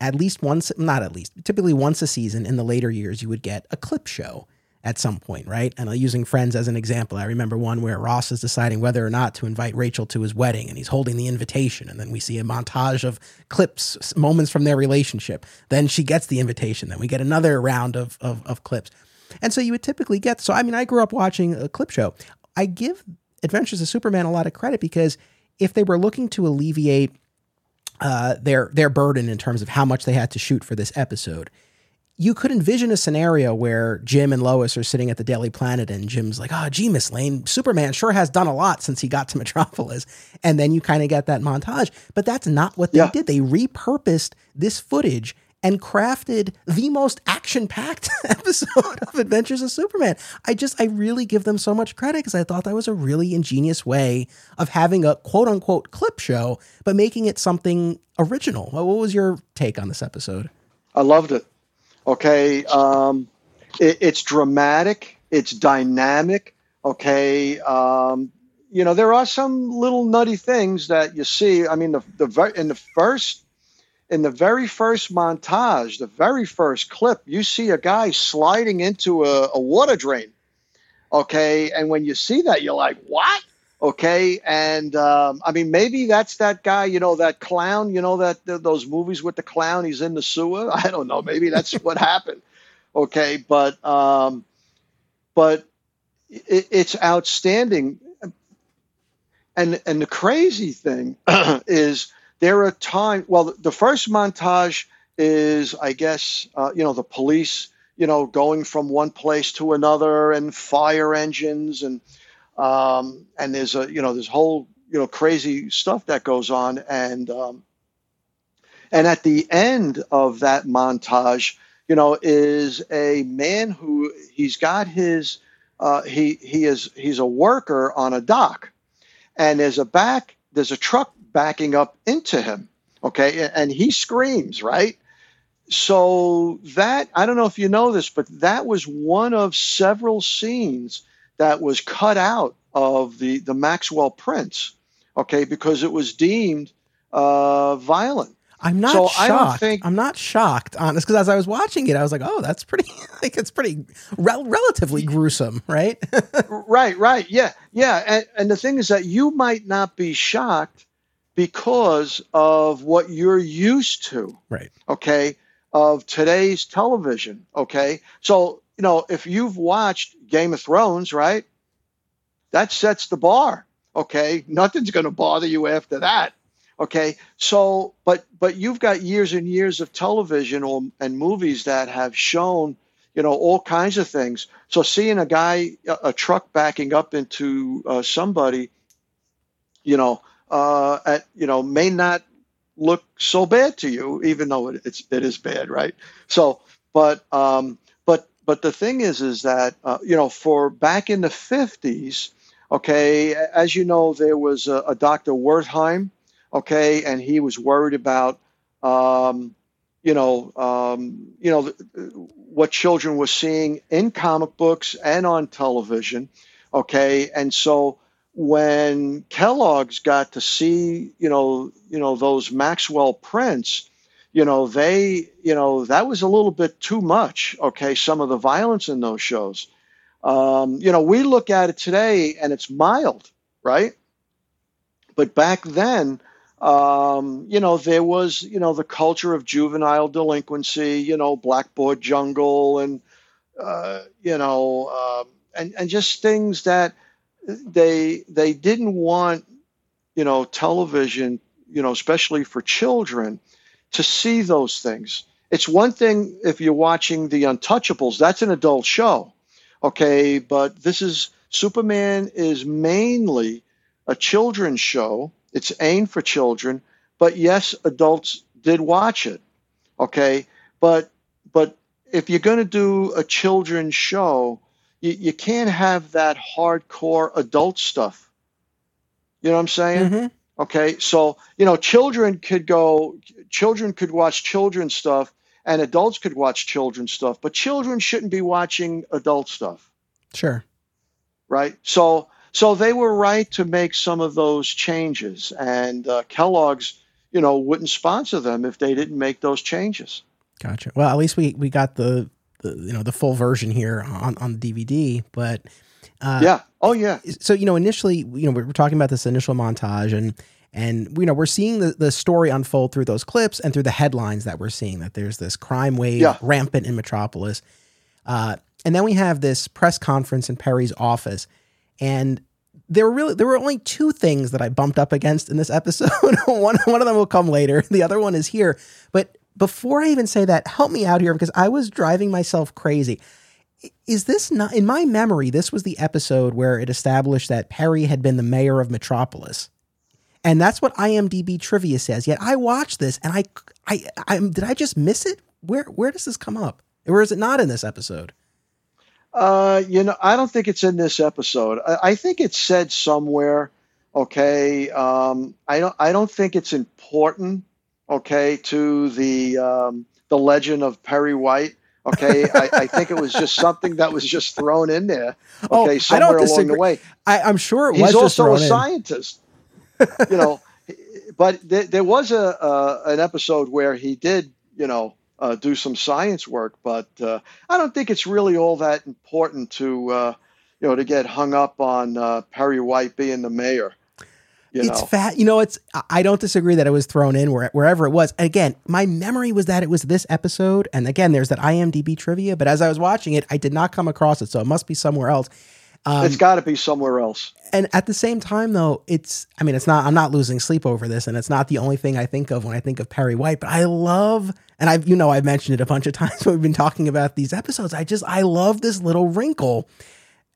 at least once, not at least, typically once a season in the later years, you would get a clip show at some point, right? And using Friends as an example, I remember one where Ross is deciding whether or not to invite Rachel to his wedding, and he's holding the invitation, and then we see a montage of clips, moments from their relationship. Then she gets the invitation. Then we get another round of of, of clips, and so you would typically get. So I mean, I grew up watching a clip show. I give Adventures of Superman a lot of credit because if they were looking to alleviate uh, their their burden in terms of how much they had to shoot for this episode you could envision a scenario where Jim and Lois are sitting at the Daily Planet and Jim's like, oh, gee, Miss Lane, Superman sure has done a lot since he got to Metropolis. And then you kind of get that montage. But that's not what they yeah. did. They repurposed this footage and crafted the most action packed episode of Adventures of Superman. I just, I really give them so much credit because I thought that was a really ingenious way of having a quote unquote clip show, but making it something original. What was your take on this episode? I loved it. Okay, um, it, it's dramatic. It's dynamic. Okay, um, you know there are some little nutty things that you see. I mean, the the in the first in the very first montage, the very first clip, you see a guy sliding into a, a water drain. Okay, and when you see that, you're like, what? Okay and um, i mean maybe that's that guy you know that clown you know that those movies with the clown he's in the sewer? I don't know maybe that's what happened. Okay but um, but it, it's outstanding. And and the crazy thing is there are times well the first montage is i guess uh, you know the police you know going from one place to another and fire engines and um, and there's a you know there's whole you know crazy stuff that goes on. And um, and at the end of that montage you know is a man who he's got his uh, he he is he's a worker on a dock. And there's a back there's a truck backing up into him. Okay. And he screams right? So that i don't know if you know this but that was one of several scenes that was cut out of the, the Maxwell prints, okay, because it was deemed uh, violent. I'm not so shocked. Think, I'm not shocked, honest, because as I was watching it, I was like, "Oh, that's pretty. like it's pretty rel- relatively gruesome, right?" right, right, yeah, yeah. And, and the thing is that you might not be shocked because of what you're used to, right? Okay, of today's television. Okay, so you know, if you've watched Game of Thrones, right? That sets the bar. Okay. Nothing's going to bother you after that. Okay. So, but, but you've got years and years of television or, and movies that have shown, you know, all kinds of things. So seeing a guy, a, a truck backing up into uh, somebody, you know, uh, at, you know, may not look so bad to you, even though it, it's, it is bad. Right. So, but, um, but the thing is, is that uh, you know, for back in the fifties, okay, as you know, there was a, a Dr. Wertham, okay, and he was worried about, um, you know, um, you know, what children were seeing in comic books and on television, okay, and so when Kellogg's got to see, you know, you know those Maxwell prints, you know, they, you know, that was a little bit too much. Okay, some of the violence in those shows. Um, you know, we look at it today and it's mild, right? But back then, um, you know, there was, you know, the culture of juvenile delinquency, you know, Blackboard Jungle, and uh, you know, uh, and and just things that they they didn't want, you know, television, you know, especially for children, to see those things. It's one thing if you're watching The Untouchables, that's an adult show. Okay, but this is Superman is mainly a children's show. It's aimed for children, but yes, adults did watch it. Okay, but but if you're going to do a children's show, you, you can't have that hardcore adult stuff. You know what I'm saying? Mm-hmm. Okay, so you know, children could go, children could watch children stuff, and adults could watch children stuff, but children shouldn't be watching adult stuff. Sure. Right. So, so they were right to make some of those changes, and uh, Kellogg's, you know, wouldn't sponsor them if they didn't make those changes. Gotcha. Well, at least we we got the, the you know the full version here on on the DVD, but uh, yeah. Oh, yeah. So you know, initially, you know, we're talking about this initial montage, and and you know, we're seeing the the story unfold through those clips and through the headlines that we're seeing that there's this crime wave yeah. rampant in Metropolis, uh, and then we have this press conference in Perry's office, and there were really there were only two things that I bumped up against in this episode. one one of them will come later. The other one is here. But before I even say that, help me out here because I was driving myself crazy is this not in my memory this was the episode where it established that perry had been the mayor of metropolis. And that's what imdb trivia says. Yet i watched this and i i i did i just miss it? Where where does this come up? Or is it not in this episode? Uh you know i don't think it's in this episode. I, I think it's said somewhere okay um i don't i don't think it's important okay to the um the legend of perry white Okay, I, I, think it was just something that was just thrown in there. Oh, okay, oh, somewhere along the way. I, am sure it He's was. He's also a scientist. you know, but th- there was a uh, an episode where he did, you know, uh, do some science work, but uh, I don't think it's really all that important to, uh, you know, to get hung up on uh, Perry White being the mayor. You it's know. fat. You know, it's. I don't disagree that it was thrown in where, wherever it was. again, my memory was that it was this episode. And again, there's that IMDb trivia. But as I was watching it, I did not come across it, so it must be somewhere else. Um, it's got to be somewhere else. And at the same time, though, it's. I mean, it's not. I'm not losing sleep over this, and it's not the only thing I think of when I think of Perry White. But I love, and I've, you know, I've mentioned it a bunch of times when we've been talking about these episodes. I just, I love this little wrinkle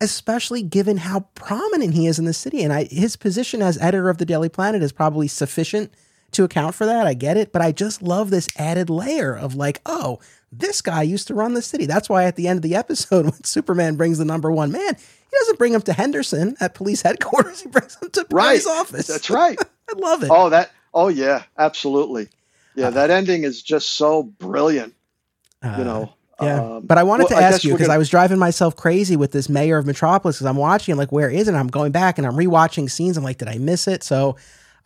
especially given how prominent he is in the city. And I, his position as editor of the Daily Planet is probably sufficient to account for that. I get it, but I just love this added layer of like, oh, this guy used to run the city. That's why at the end of the episode, when Superman brings the number one man, he doesn't bring him to Henderson at police headquarters. He brings him to right. office. That's right. I love it. Oh, that. Oh, yeah, absolutely. Yeah, uh, that ending is just so brilliant. Uh, you know. Yeah, um, but I wanted well, to ask you because gonna... I was driving myself crazy with this mayor of Metropolis because I'm watching like where is it? I'm going back and I'm rewatching scenes. I'm like, did I miss it? So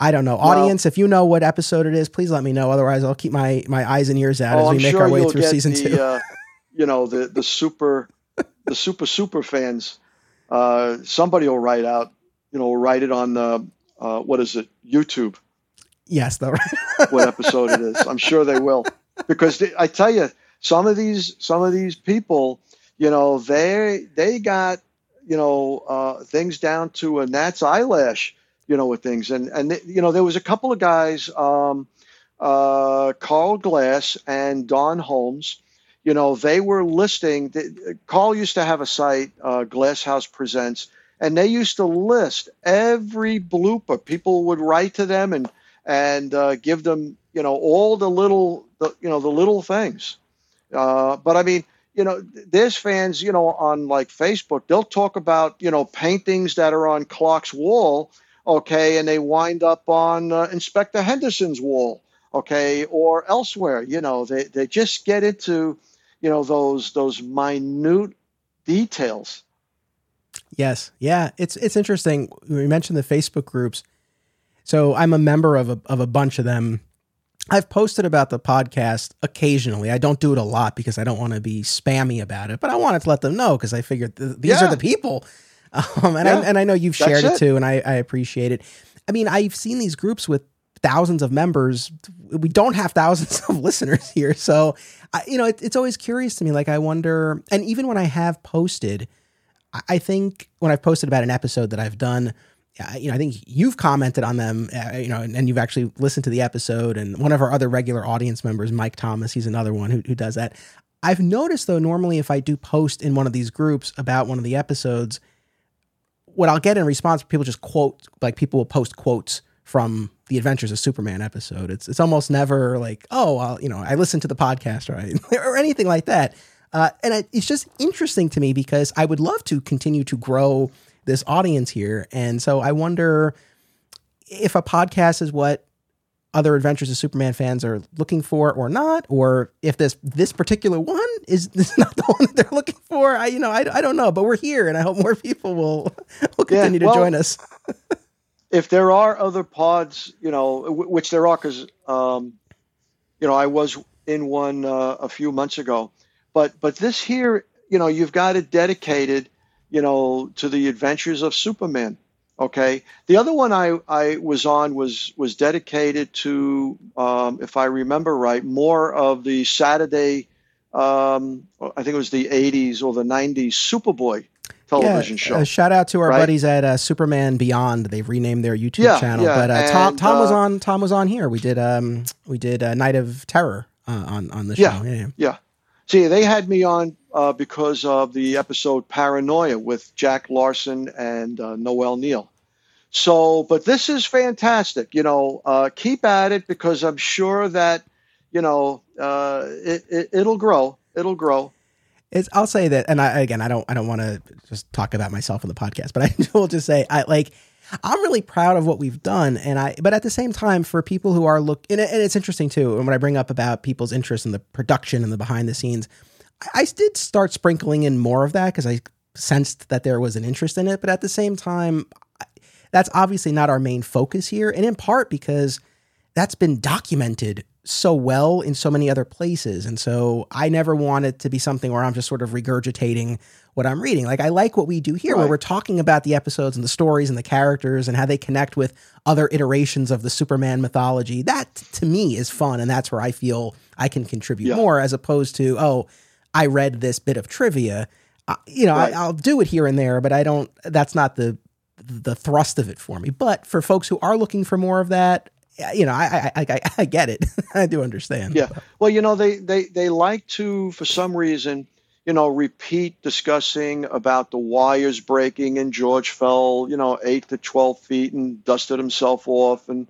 I don't know. Well, Audience, if you know what episode it is, please let me know. Otherwise, I'll keep my my eyes and ears out oh, as we I'm make sure our way through season the, two. Uh, you know the the super the super super fans. Uh, somebody will write out. You know, write it on the uh, what is it? YouTube. Yes, though. what episode it is? I'm sure they will because they, I tell you some of these some of these people, you know, they they got you know uh, things down to a gnat's eyelash, you know, with things, and and you know there was a couple of guys, um, uh, Carl Glass and Don Holmes. You know, they were listing. Carl used to have a site, uh, Glass House Presents, and they used to list every blooper. People would write to them and and uh, give them, you know, all the little, the, you know, the little things. Uh, but I mean, you know, there's fans, you know, on like Facebook, they'll talk about, you know, paintings that are on Clark's wall, okay, and they wind up on uh, Inspector Henderson's wall, okay, or elsewhere. You know, they, they just get into, you know, those those minute details. Yes, yeah, it's it's interesting. We mentioned the Facebook groups, so I'm a member of a of a bunch of them I've posted about the podcast occasionally. I don't do it a lot because I don't want to be spammy about it, but I wanted to let them know because I figured th- these yeah. are the people. Um, and, yeah. I, and I know you've shared it. it. too, and I, I appreciate it. I mean, I've seen these groups with thousands of members. We don't have thousands of listeners here. So, I, you know, it, it's always curious to me. Like, I wonder, and even when I have posted, I think when I've posted about an episode that I've done, you know, I think you've commented on them, uh, you know, and, and, you've actually listened to the episode. And one of our other regular audience members, Mike Thomas, he's another one who, who does that. I've noticed though, normally if I do post in one of these groups about one of the episodes, what I'll get in response, people just quote, like people will post quotes from the Adventures of Superman episode. It's it's almost never like, oh, well, you know, I listened to the podcast, right, or anything like that. Uh, and it, it's just interesting to me because I would love to continue to grow this audience here. And so I wonder if a podcast is what other Adventures of Superman fans are looking for or not, or if this this particular one is, is not the one that they're looking for. I you know I, I don't know, but we're here, and I hope more people will will continue yeah, well, to join us. if there are other pods, you know, w- which there are, because um, you know I was in one uh, a few months ago, but but this here, you know, you've got it dedicated you know, to the adventures of Superman. Okay. The other one I, I was on was was dedicated to, um, if I remember right, more of the Saturday, um, I think it was the 80s or the 90s Superboy television yeah, show. Uh, shout out to our right? buddies at uh, Superman Beyond. They've renamed their YouTube yeah, channel. Yeah. But uh, Tom Tom was uh, on Tom was on here. We did um we did uh, Night of Terror uh, on on the show. Yeah. yeah. See, they had me on uh, because of the episode Paranoia with Jack Larson and uh, Noel Neill. So, but this is fantastic. You know, uh, keep at it because I'm sure that, you know, uh, it, it, will grow. It'll grow. It's, I'll say that, and I, again, I don't, I don't want to just talk about myself on the podcast, but I will just say, I like, I'm really proud of what we've done, and I. But at the same time, for people who are look, and, and it's interesting too. And when I bring up about people's interest in the production and the behind the scenes, I, did start sprinkling in more of that because I sensed that there was an interest in it. But at the same time, that's obviously not our main focus here, and in part because that's been documented so well in so many other places. And so I never want it to be something where I'm just sort of regurgitating what I'm reading. Like I like what we do here, right. where we're talking about the episodes and the stories and the characters and how they connect with other iterations of the Superman mythology. That to me is fun, and that's where I feel I can contribute yeah. more, as opposed to oh, I read this bit of trivia. Uh, you know, right. I, I'll do it here and there, but I don't. That's not the the thrust of it for me. But for folks who are looking for more of that, you know, I, I, I, I get it. I do understand. Yeah. Well, you know, they, they, they like to, for some reason, you know, repeat discussing about the wires breaking and George fell, you know, eight to 12 feet and dusted himself off and,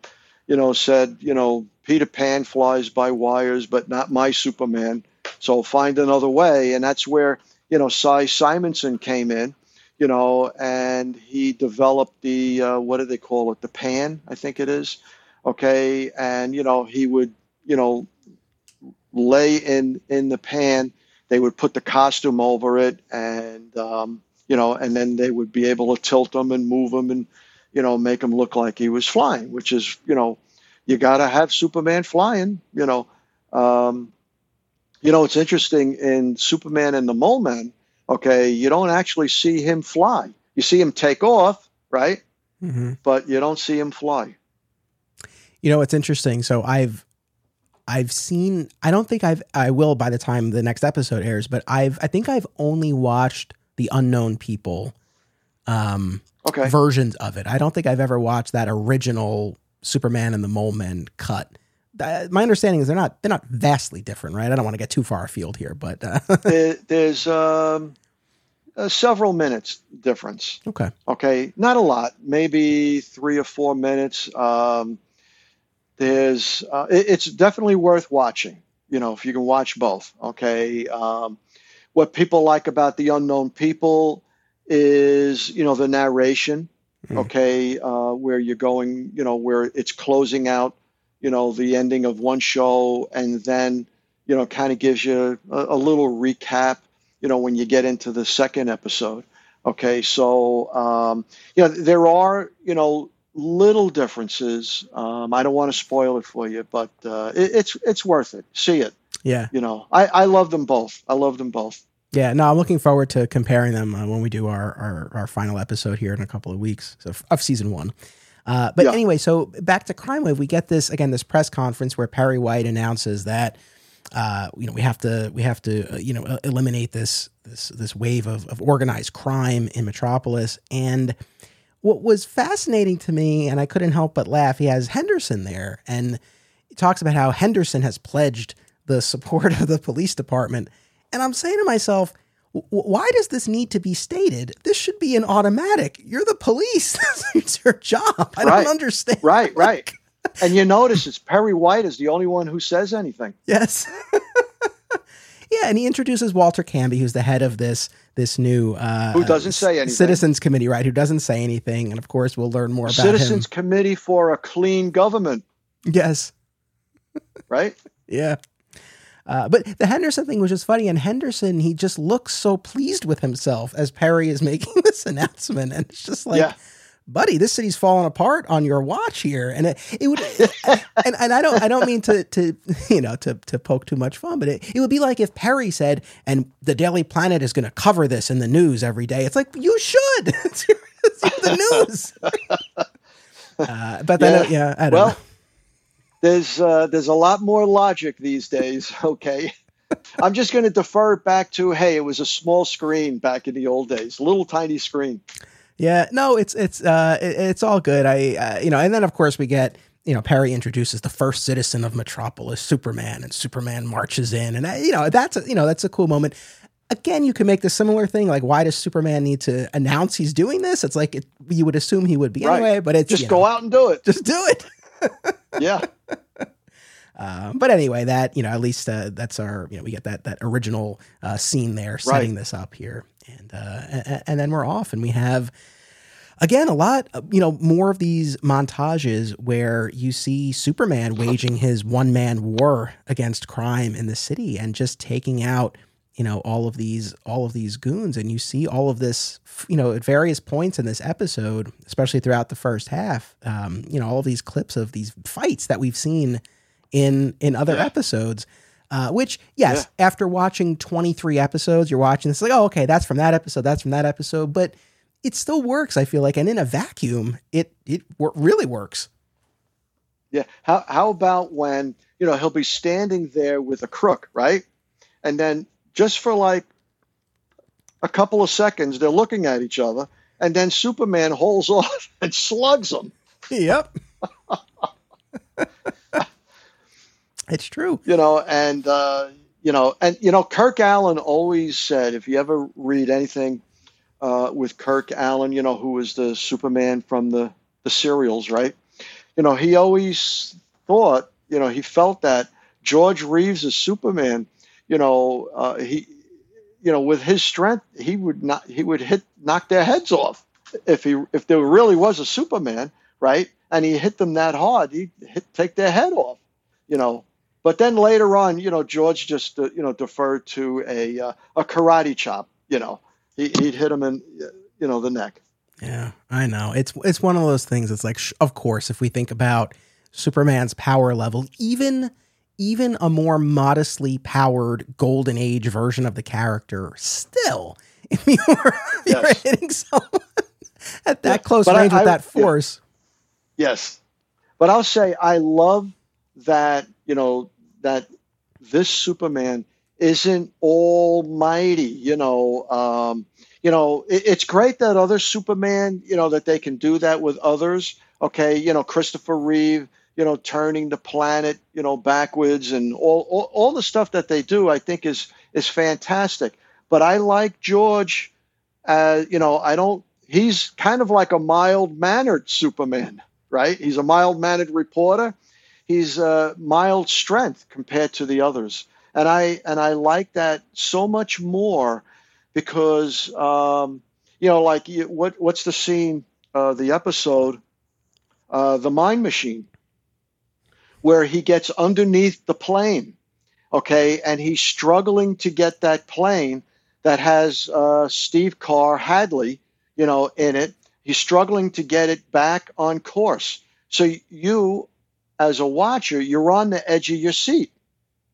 you know, said, you know, Peter Pan flies by wires, but not my Superman. So find another way. And that's where, you know, Si Simonson came in, you know, and he developed the, uh, what do they call it? The pan, I think it is okay and you know he would you know lay in in the pan they would put the costume over it and um, you know and then they would be able to tilt them and move them and you know make him look like he was flying which is you know you got to have superman flying you know um, you know it's interesting in superman and the mole men okay you don't actually see him fly you see him take off right mm-hmm. but you don't see him fly you know, it's interesting. So I've I've seen I don't think I've I will by the time the next episode airs, but I've I think I've only watched the unknown people um okay. versions of it. I don't think I've ever watched that original Superman and the Mole Men cut. Uh, my understanding is they're not they're not vastly different, right? I don't want to get too far afield here, but uh. there, there's um, uh, several minutes difference. Okay. Okay, not a lot, maybe three or four minutes. Um, there's uh, it, it's definitely worth watching. You know, if you can watch both. Okay. Um, what people like about the unknown people is you know the narration mm. okay uh, where you're going you know where it's closing out you know the ending of one show and then you know kind of gives you a, a, little recap you know when you get into the second episode. Okay so um, you know there are you know little differences. Um, i don't want to spoil it for you but uh, it, it's it's worth it. See it. Yeah. You know i i love them both. I love them both. Yeah, no, I'm looking forward to comparing them uh, when we do our, our, our final episode here in a couple of weeks so, of season one. Uh, but yeah. anyway, so back to Crime Wave, we get this again this press conference where Perry White announces that uh, you know we have to we have to uh, you know eliminate this this this wave of, of organized crime in Metropolis. And what was fascinating to me, and I couldn't help but laugh, he has Henderson there, and he talks about how Henderson has pledged the support of the police department and I'm saying to myself, why does this need to be stated? This should be an automatic. You're the police. it's your job. I right. don't understand. Right, right. and you notice it's Perry White is the only one who says anything. Yes. yeah, and he introduces Walter Canby, who's the head of this this new uh, who doesn't say anything citizens committee, right? Who doesn't say anything, and of course we'll learn more about citizens him. committee for a clean government. Yes. right. Yeah. Uh, but the Henderson thing was just funny, and Henderson he just looks so pleased with himself as Perry is making this announcement, and it's just like. Yeah. Buddy, this city's falling apart on your watch here, and it, it would, and, and I don't, I don't mean to, to, you know, to, to poke too much fun, but it, it would be like if Perry said, and the Daily Planet is going to cover this in the news every day. It's like you should, it's, it's the news. Uh, but then, yeah, yeah I don't well, know there's uh, there's a lot more logic these days. Okay, I'm just going to defer it back to hey, it was a small screen back in the old days, little tiny screen. Yeah, no, it's it's uh, it, it's all good. I uh, you know, and then of course we get you know Perry introduces the first citizen of Metropolis, Superman, and Superman marches in, and uh, you know that's a, you know that's a cool moment. Again, you can make the similar thing. Like, why does Superman need to announce he's doing this? It's like it, you would assume he would be right. anyway, but it's just go know, out and do it. Just do it. yeah. Um, but anyway, that you know, at least uh, that's our you know we get that that original uh, scene there setting right. this up here, and, uh, and and then we're off, and we have again a lot you know more of these montages where you see Superman waging his one man war against crime in the city and just taking out you know all of these all of these goons and you see all of this you know at various points in this episode especially throughout the first half um, you know all of these clips of these fights that we've seen in in other yeah. episodes. Uh, which, yes, yeah. after watching 23 episodes, you're watching this like, oh, okay, that's from that episode, that's from that episode, but it still works. I feel like, and in a vacuum, it it really works. Yeah. How how about when you know he'll be standing there with a crook, right? And then just for like a couple of seconds, they're looking at each other, and then Superman holds off and slugs him. Yep. It's true. You know, and uh, you know, and you know, Kirk Alyn always said, if you ever read anything uh, with Kirk Alyn, you know, who was the Superman from the the serials, right? You know, he always thought, you know, he felt that George Reeves as Superman, you know, uh, he, you know, with his strength, he would not, he would hit, knock their heads off if he, if there really was a Superman, right? And he hit them that hard, he'd hit, take their head off, you know. But then later on, you know, George just uh, you know deferred to a uh, a karate chop. You know, he, would hit him in you know the neck. Yeah, I know. It's it's one of those things. It's like, sh- of course, if we think about Superman's power level, even even a more modestly powered Golden Age version of the character, still, if you were, yes. you're hitting someone at that yeah. close range I, with I, that force. Yeah. Yes, but I'll say I love that you know that this Superman isn't almighty. You know, um, you know, it, it's great that other Superman, you know, that they can do that with others. Okay, you know, Christopher Reeve, you know, turning the planet, you know, backwards and all, all, all the stuff that they do, I think is is fantastic. But I like George. Uh, you know, I don't. He's kind of like a mild mannered Superman, right? He's a mild mannered reporter he's a mild strength compared to the others. and I and I like that so much more because um, you know, like what what's the scene, uh, the episode, uh, the Mind Machine, where he gets underneath the plane, okay, and he's struggling to get that plane that has uh, Steve Carr Hadley, you know, in it. He's struggling to get it back on course. So you, as a watcher, you're on the edge of your seat.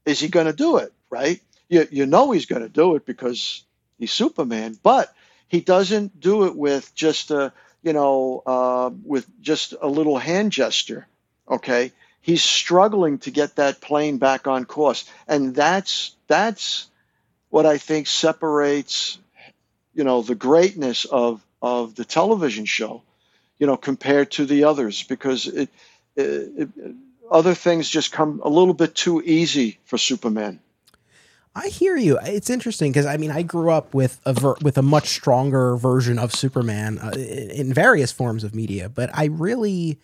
Is he going to do it? Right? You you know he's going to do it because he's Superman, but he doesn't do it with just a you know uh, with just a little hand gesture. Okay, he's struggling to get that plane back on course, and that's that's what I think separates you know the greatness of of the television show, you know, compared to the others because it, it, it other things just come a little bit too easy for Superman. I hear you. It's interesting because I mean I grew up with a ver- with a much stronger version of Superman uh, in various forms of media, but I really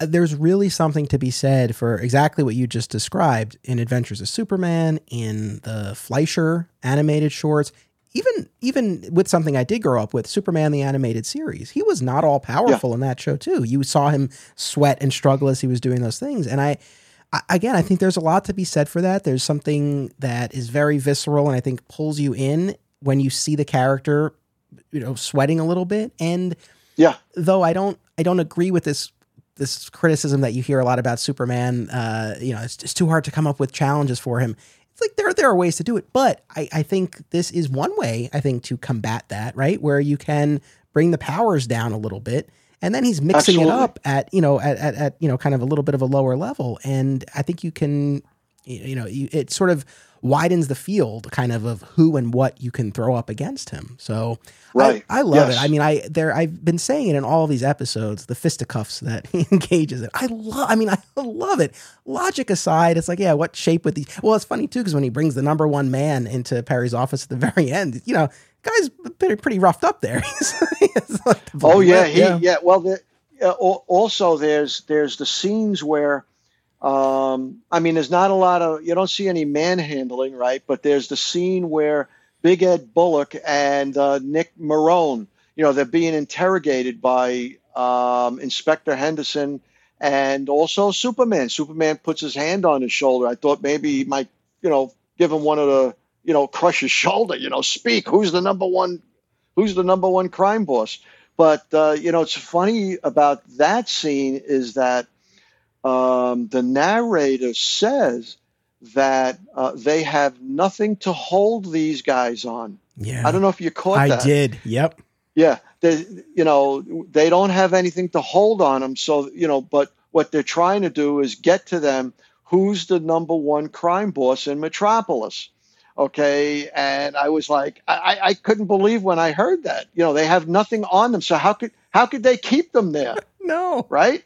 uh, there's really something to be said for exactly what you just described in Adventures of Superman, in the Fleischer animated shorts, even even with something I did grow up with, Superman the animated series. He was not all powerful yeah. in that show too. You saw him sweat and struggle as he was doing those things, and I again, I think there's a lot to be said for that. There's something that is very visceral and I think pulls you in when you see the character, you know, sweating a little bit. And yeah, though I don't, I don't agree with this this criticism that you hear a lot about Superman. Uh, you know, it's just too hard to come up with challenges for him. Like there there are ways to do it, but I, I think this is one way I think to combat that, right? Where you can bring the powers down a little bit and then he's mixing Absolutely. it up at you know at, at, at you know kind of a little bit of a lower level and i think you can you know you, it sort of widens the field kind of of who and what you can throw up against him so right. I, I love yes. it i mean i there i've been saying it in all these episodes the fisticuffs that he engages in i love i mean i love it logic aside it's like yeah what shape would these well it's funny too because when he brings the number one man into perry's office at the very end you know guy's pretty, pretty roughed up there. like oh yeah, he, yeah, yeah. Well, the, uh, also there's there's the scenes where, um, I mean, there's not a lot of you don't see any manhandling, right? But there's the scene where Big Ed Bullock and uh, Nick Marone, you know, they're being interrogated by um, Inspector Henderson and also Superman. Superman puts his hand on his shoulder. I thought maybe he might, you know, give him one of the you know, crush his shoulder, you know, speak. Who's the number one? Who's the number one crime boss? But uh, you know, it's funny about that scene is that um, the narrator says that uh, they have nothing to hold these guys on. Yeah, I don't know if you caught I that. I did. Yep. Yeah, they, you know, they don't have anything to hold on them. So you know, but what they're trying to do is get to them. Who's the number one crime boss in Metropolis? okay and i was like I, I couldn't believe when i heard that you know they have nothing on them so how could how could they keep them there no right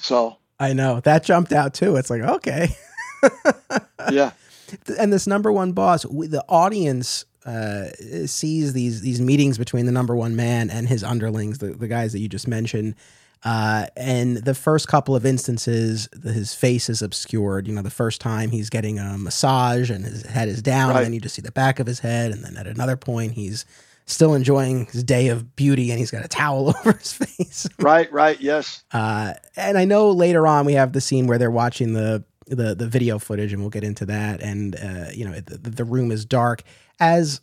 so i know that jumped out too it's like okay yeah and this number one boss the audience uh, sees these these meetings between the number one man and his underlings the, the guys that you just mentioned uh, and the first couple of instances, his face is obscured. You know, the first time he's getting a massage and his head is down, right. and then you just see the back of his head. And then at another point, he's still enjoying his day of beauty and he's got a towel over his face. right, right, yes. Uh, and I know later on we have the scene where they're watching the the the video footage, and we'll get into that. And uh, you know, the, the room is dark as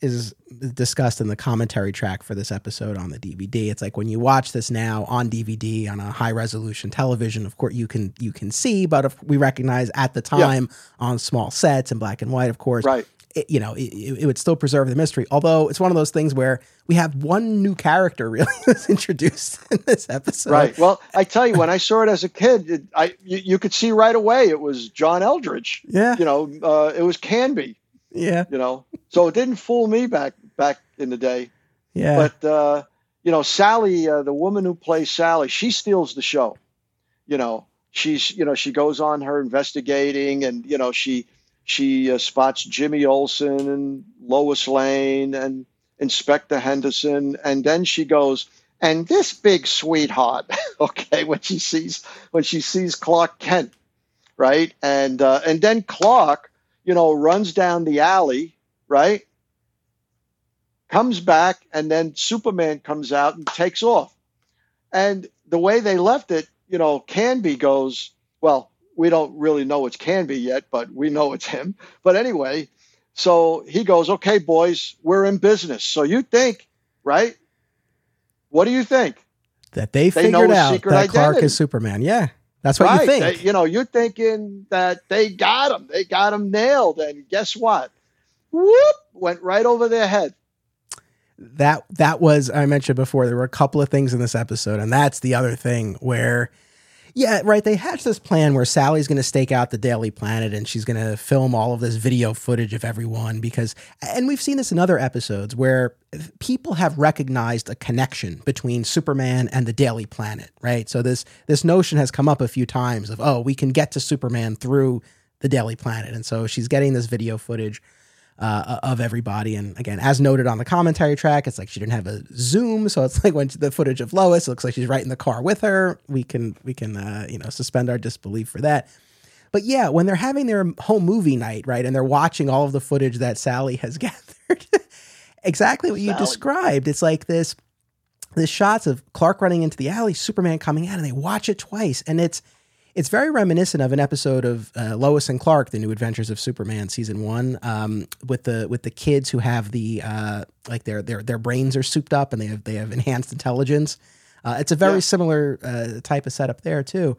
is discussed in the commentary track for this episode on the DVD. It's like when you watch this now on DVD on a high resolution television, of course you can you can see, but we recognize at the time yeah. on small sets in black and white, of course, right. It, you know, it, it, would still preserve the mystery. Although it's one of those things where we have one new character really was introduced in this episode. Right. Well, I tell you, when I saw it as a kid, it, I you, you, could see right away it was John Eldredge. Yeah. You know, uh, it was Canby. Yeah. You know, so it didn't fool me back back in the day. Yeah. But uh, you know, Sally, uh, the woman who plays Sally, she steals the show. You know, she's you know she goes on her investigating, and you know she she uh, spots Jimmy Olsen and Lois Lane and Inspector Henderson, and then she goes. And this big sweetheart, okay, when she sees when she sees Clark Kent, right, and uh, and then Clark, you know, runs down the alley, right? Comes back, and then Superman comes out and takes off. And the way they left it, you know, Canby goes, well, we don't really know it's Canby yet, but we know it's him. But anyway, so he goes, okay, boys, we're in business. So you think, right? What do you think? That they, they figured out that identity. Clark is Superman. Yeah. That's what right. you think. They, you know, you're thinking that they got him. They got him nailed. And guess what? Whoop! Went right over their head. That that was I mentioned before. There were a couple of things in this episode, and that's the other thing where yeah, right. They hatch this plan where Sally's going to stake out the Daily Planet and she's going to film all of this video footage of everyone because, and we've seen this in other episodes where people have recognized a connection between Superman and the Daily Planet, right? So this this notion has come up a few times of oh, we can get to Superman through the Daily Planet, and so she's getting this video footage uh, of everybody. And again, as noted on the commentary track, it's like she didn't have a zoom, so it's like when the footage of Lois, looks like she's right in the car with her. We can we can uh, you know suspend our disbelief for that. But yeah, when they're having their home movie night, right, and they're watching all of the footage that Sally has gathered, exactly what you Sally. described. It's like this this shots of Clark running into the alley, Superman coming out, and they watch it twice, and it's it's very reminiscent of an episode of uh, Lois and Clark: The New Adventures of Superman, season one, um, with the with the kids who have the uh, like their their their brains are souped up and they have they have enhanced intelligence. Uh, it's a very yeah. similar uh, type of setup there too.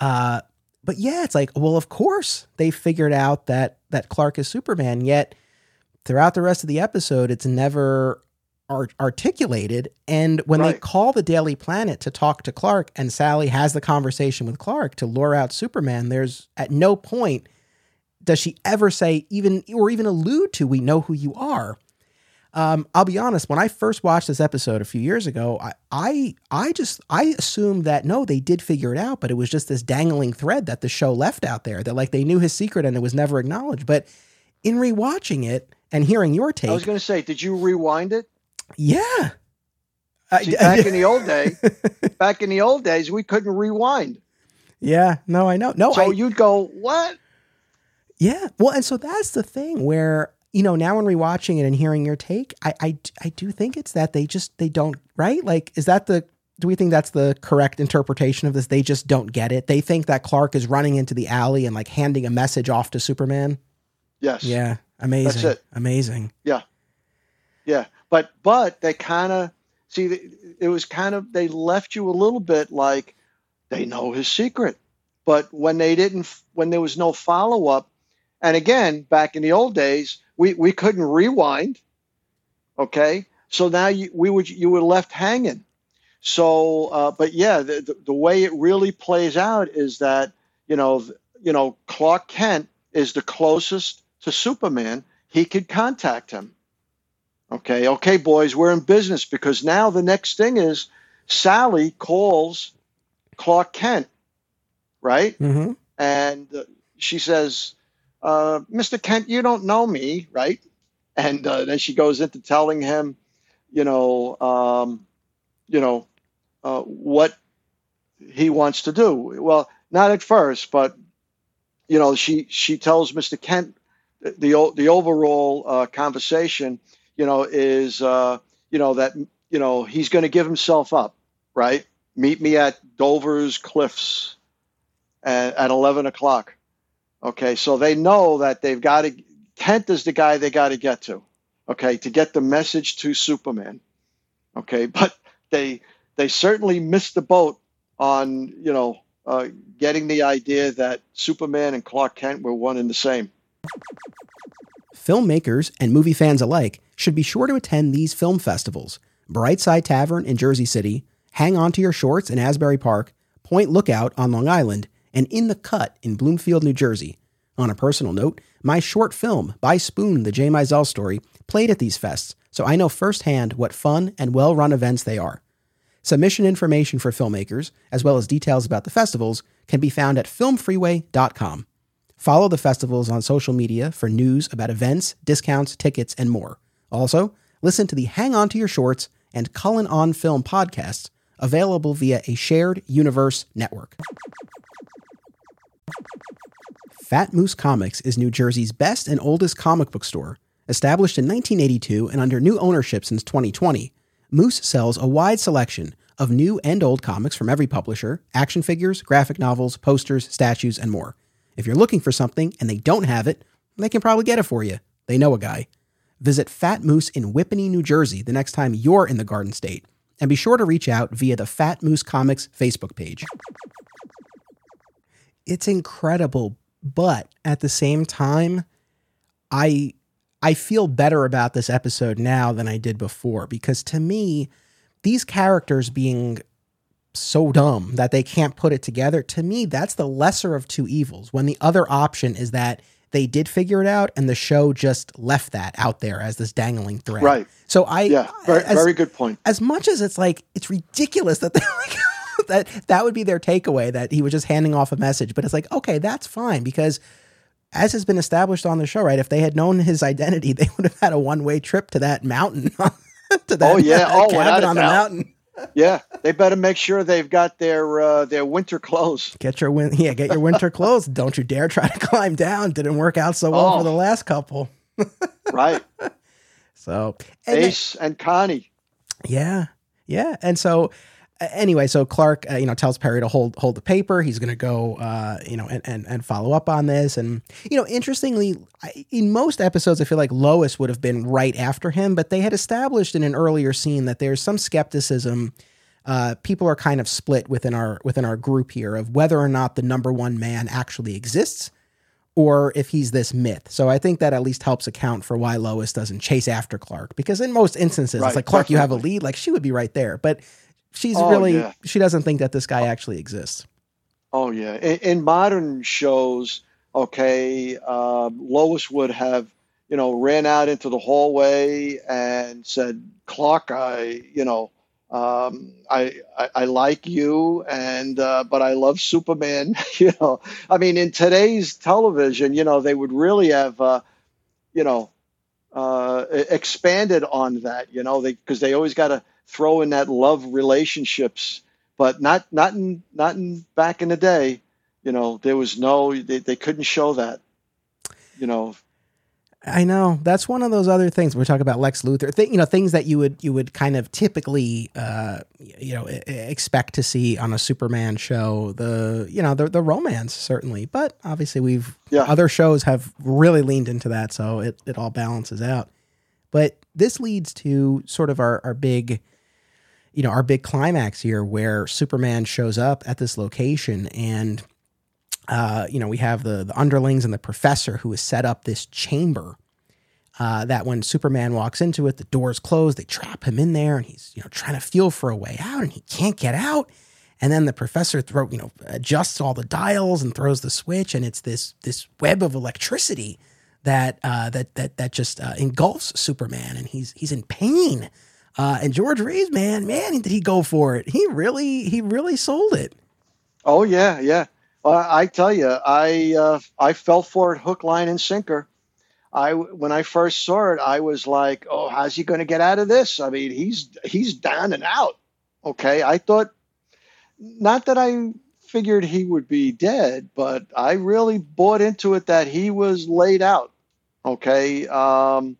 Uh, but yeah, it's like, well, of course they figured out that that Clark is Superman. Yet throughout the rest of the episode, it's never art- articulated. And when right. they call the Daily Planet to talk to Clark, and Sally has the conversation with Clark to lure out Superman, there's at no point does she ever say even or even allude to we know who you are. Um, I'll be honest. When I first watched this episode a few years ago, I, I, I just I assumed that no, they did figure it out, but it was just this dangling thread that the show left out there that like they knew his secret and it was never acknowledged. But in rewatching it and hearing your take, I was going to say, did you rewind it? Yeah. See, back in the old day, back in the old days, we couldn't rewind. Yeah, no, I know. No, so I, you'd go, what? Yeah, well, and so that's the thing where you know now when rewatching it and hearing your take, I, I, I do think it's that they just they don't right. Like, is that the do we think that's the correct interpretation of this? They just don't get it. They think that Clark is running into the alley and like handing a message off to Superman. Yes. Yeah. Amazing. That's it. Amazing. Yeah. Yeah but but they kind of see it was kind of they left you a little bit like they know his secret. But when they didn't when there was no follow-up and again back in the old days we we couldn't rewind okay? So now you we would you were left hanging. So uh, but yeah the, the, the way it really plays out is that you know you know clark kent is the closest to superman. He could contact him Okay, okay, boys, we're in business because now the next thing is Sally calls Clark Kent, right? Mm-hmm. And uh, she says, uh, Mr. Kent, you don't know me, right? And uh, then she goes into telling him, you know, um, you know, uh, what he wants to do. Well, not at first, but you know, she she tells Mr. Kent the the overall uh, conversation you know, is uh, you know that you know he's going to give himself up, right? Meet me at Dover's Cliffs at, at eleven o'clock. Okay, so they know that they've got to. Kent is the guy they got to get to. Okay, to get the message to Superman. Okay, but they they certainly missed the boat on you know uh, getting the idea that Superman and Clark Kent were one and the same filmmakers and movie fans alike should be sure to attend these film festivals Brightside Tavern in Jersey City, Hang On to Your Shorts in Asbury Park, Point Lookout on Long Island, and In the Cut in Bloomfield, New Jersey. On a personal note, my short film, By Spoon, the J. Mizell story, played at these fests, so I know firsthand what fun and well run events they are. Submission information for filmmakers, as well as details about the festivals, can be found at filmfreeway.com. Follow the festivals on social media for news about events, discounts, tickets, and more. Also, listen to the Hang On to Your Shorts and Cullen on Film podcasts, available via a shared universe network. Fat Moose Comics is New Jersey's best and oldest comic book store. Established in 1982 and under new ownership since 2020, Moose sells a wide selection of new and old comics from every publisher, action figures, graphic novels, posters, statues, and more. If you're looking for something and they don't have it, they can probably get it for you. They know a guy. Visit Fat Moose in Whippany, New Jersey the next time you're in the Garden State. And be sure to reach out via the Fat Moose Comics Facebook page. It's incredible, but at the same time, I I feel better about this episode now than I did before because to me, these characters being so dumb that they can't put it together, to me, that's the lesser of two evils. When the other option is that they did figure it out and the show just left that out there as this dangling thread. Right. So I Yeah, very, as, very good point. As much as it's like it's ridiculous that they're like that that would be their takeaway that he was just handing off a message, but it's like, okay, that's fine because as has been established on the show, right? If they had known his identity, they would have had a one-way trip to that mountain. to that, oh yeah, oh, cabin on the mountain yeah, they better make sure they've got their uh, their winter clothes. Get your win- yeah, get your winter clothes. Don't you dare try to climb down. Didn't work out so well oh. for the last couple. right. So and Ace then, and Connie. Yeah, yeah, and so anyway, so Clark, uh, you know, tells Perry to hold hold the paper. He's going to go, uh, you know, and, and and follow up on this. And you know, interestingly, in most episodes, I feel like Lois would have been right after him, but they had established in an earlier scene that there's some skepticism. Uh, people are kind of split within our within our group here of whether or not the number one man actually exists or if he's this myth. So I think that at least helps account for why Lois doesn't chase after Clark because in most instances right, it's like Clark, definitely. you have a lead, like she would be right there, but she's oh, really yeah. she doesn't think that this guy actually exists. Oh yeah, in, in modern shows, okay, um, Lois would have you know ran out into the hallway and said, "Clark, I you know." Um, I, I, I like you and uh, but I love Superman. you know, I mean, in today's television, you know, they would really have, uh, you know, uh, expanded on that. You know, they because they always got to throw in that love relationships, but not not in not in back in the day. You know, there was no they, they couldn't show that. You know, I know that's one of those other things we talk about Lex Luthor. Th- you know, things that you would you would kind of typically uh, you know expect to see on a Superman show. The you know the the romance certainly, but obviously we've yeah. other shows have really leaned into that, so it it all balances out. But this leads to sort of our our big you know, our big climax here where Superman shows up at this location and uh, you know, we have the the underlings and the professor who has set up this chamber uh, that when Superman walks into it, the doors close, they trap him in there, and he's you know trying to feel for a way out, and he can't get out. And then the professor throw you know adjusts all the dials and throws the switch, and it's this this web of electricity that uh, that that that just uh, engulfs Superman, and he's he's in pain. Uh, and George Reeves, man, man, did he go for it? He really, he really sold it. Oh yeah, yeah. I tell you, I uh, I fell for it hook, line, and sinker. I when I first saw it, I was like, "Oh, how's he going to get out of this?" I mean, he's he's down and out. Okay, I thought, not that I figured he would be dead, but I really bought into it that he was laid out. Okay, um,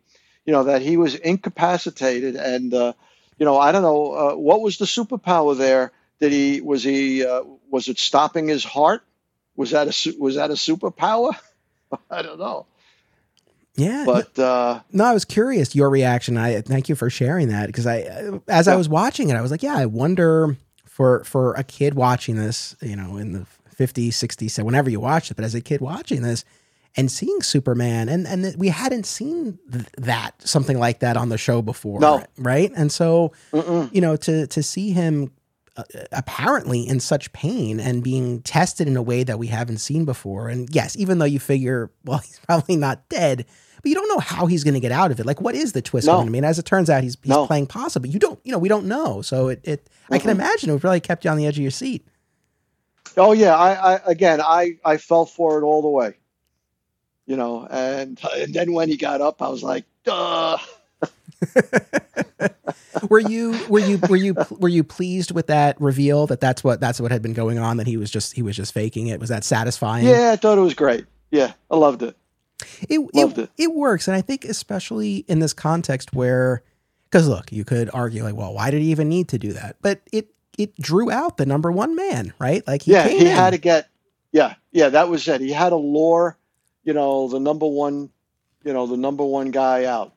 you know that he was incapacitated and uh, you know i don't know uh, what was the superpower there? Did he was he uh, was it stopping his heart? Was that a was that a superpower? I don't know. Yeah but uh, no i was curious your reaction. I thank you for sharing that because i as yeah. i was watching it i was like yeah i wonder for for a kid watching this you know in the 50s 60s so whenever you watch it but as a kid watching this and seeing Superman, and and we hadn't seen th- that something like that on the show before, no. right? And so, Mm-mm. you know, to to see him uh, apparently in such pain and being tested in a way that we haven't seen before, and yes, even though you figure, well, he's probably not dead, but you don't know how he's going to get out of it. Like, what is the twist? No. I mean, as it turns out, he's he's no. playing possum, but you don't, you know, we don't know. So it, it mm-hmm. I can imagine it would really kept you on the edge of your seat. Oh yeah, I, I again, I I fell for it all the way you know, and, and then when he got up, I was like, duh. were you were you were you were you pleased with that reveal that that's what that's what had been going on that he was just he was just faking it was that satisfying yeah i thought it was great Yeah, I loved it. It loved it, it. It works, and I think especially in this context where, because look, you could argue like, well, why did he even need to do that? But it it drew out the number one man, right? Like, he yeah, he in. had to get, yeah, yeah, that was it. He had to lure, you know, the number one, you know, the number one guy out.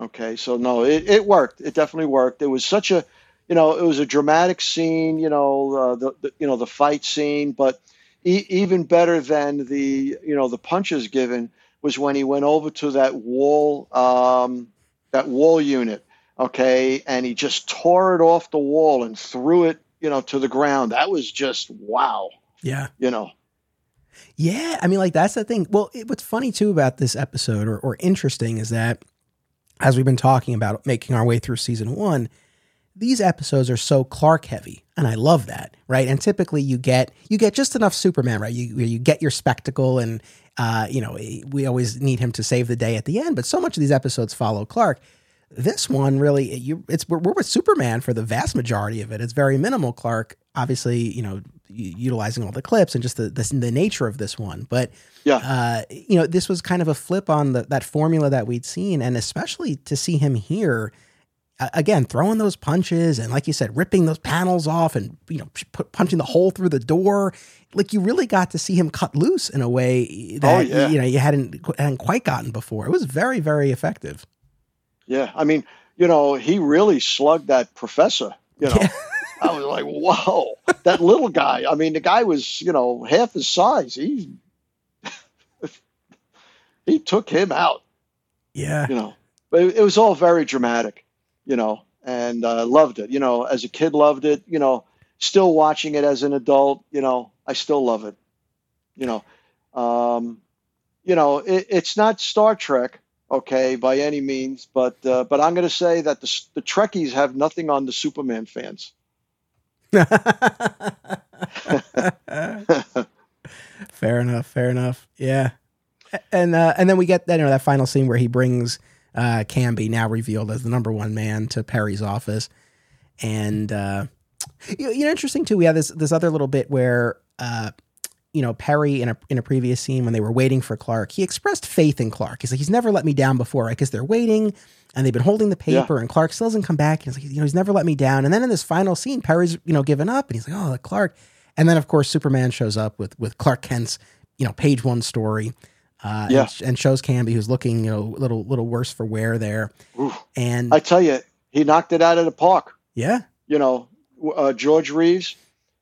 Okay, so no, it, it worked. It definitely worked. It was such a, you know, it was a dramatic scene. You know, uh, the, the you know the fight scene, but e- even better than the you know the punches given was when he went over to that wall um, that wall unit. Okay, and he just tore it off the wall and threw it, you know, to the ground. That was just wow. Yeah, you know. Yeah, I mean, like that's the thing. Well, it, what's funny too about this episode, or, or interesting, is that as we've been talking about making our way through season one, these episodes are so Clark heavy, and I love that, right? And typically you get you get just enough Superman, right? You you get your spectacle, and uh, you know we always need him to save the day at the end. But so much of these episodes follow Clark. This one really, you it's we're, we're with Superman for the vast majority of it. It's very minimal Clark, obviously, you know, utilizing all the clips and just the the, the nature of this one, but yeah. Uh, you know, this was kind of a flip on the, that formula that we'd seen, and especially to see him here again throwing those punches and like you said ripping those panels off and you know punching the hole through the door like you really got to see him cut loose in a way that oh, yeah. you know you hadn't hadn't quite gotten before it was very very effective yeah i mean you know he really slugged that professor you know yeah. I was like whoa that little guy i mean the guy was you know half his size he he took him out. Yeah. You know, it, it was all very dramatic, you know, and uh, loved it. You know, as a kid, loved it. You know, still watching it as an adult, you know, I still love it. You know, um, you know, it, it's not Star Trek, okay, by any means, but uh, but I'm going to say that the the Trekkies have nothing on the Superman fans. fair enough. Fair enough. Yeah and uh, and then we get that you know that final scene where he brings uh, Canby, now revealed as the number one man, to Perry's office, and uh, you, know, interesting too. We have this this other little bit where uh, you know Perry in a in a previous scene when they were waiting for Clark, he expressed faith in Clark. He's like, he's never let me down before, right? Because they're waiting and they've been holding the paper, yeah. and Clark still doesn't come back. He's like, you know, he's never let me down. And then in this final scene, Perry's you know given up, and he's like, oh, Clark. And then of course Superman shows up with with Clark Kent's you know page one story uh, yeah. and, and, shows Canby who's looking, you know, a little little worse for wear there. Oof. And I tell you, he knocked it out of the park. Yeah, you know, uh, George Reeves,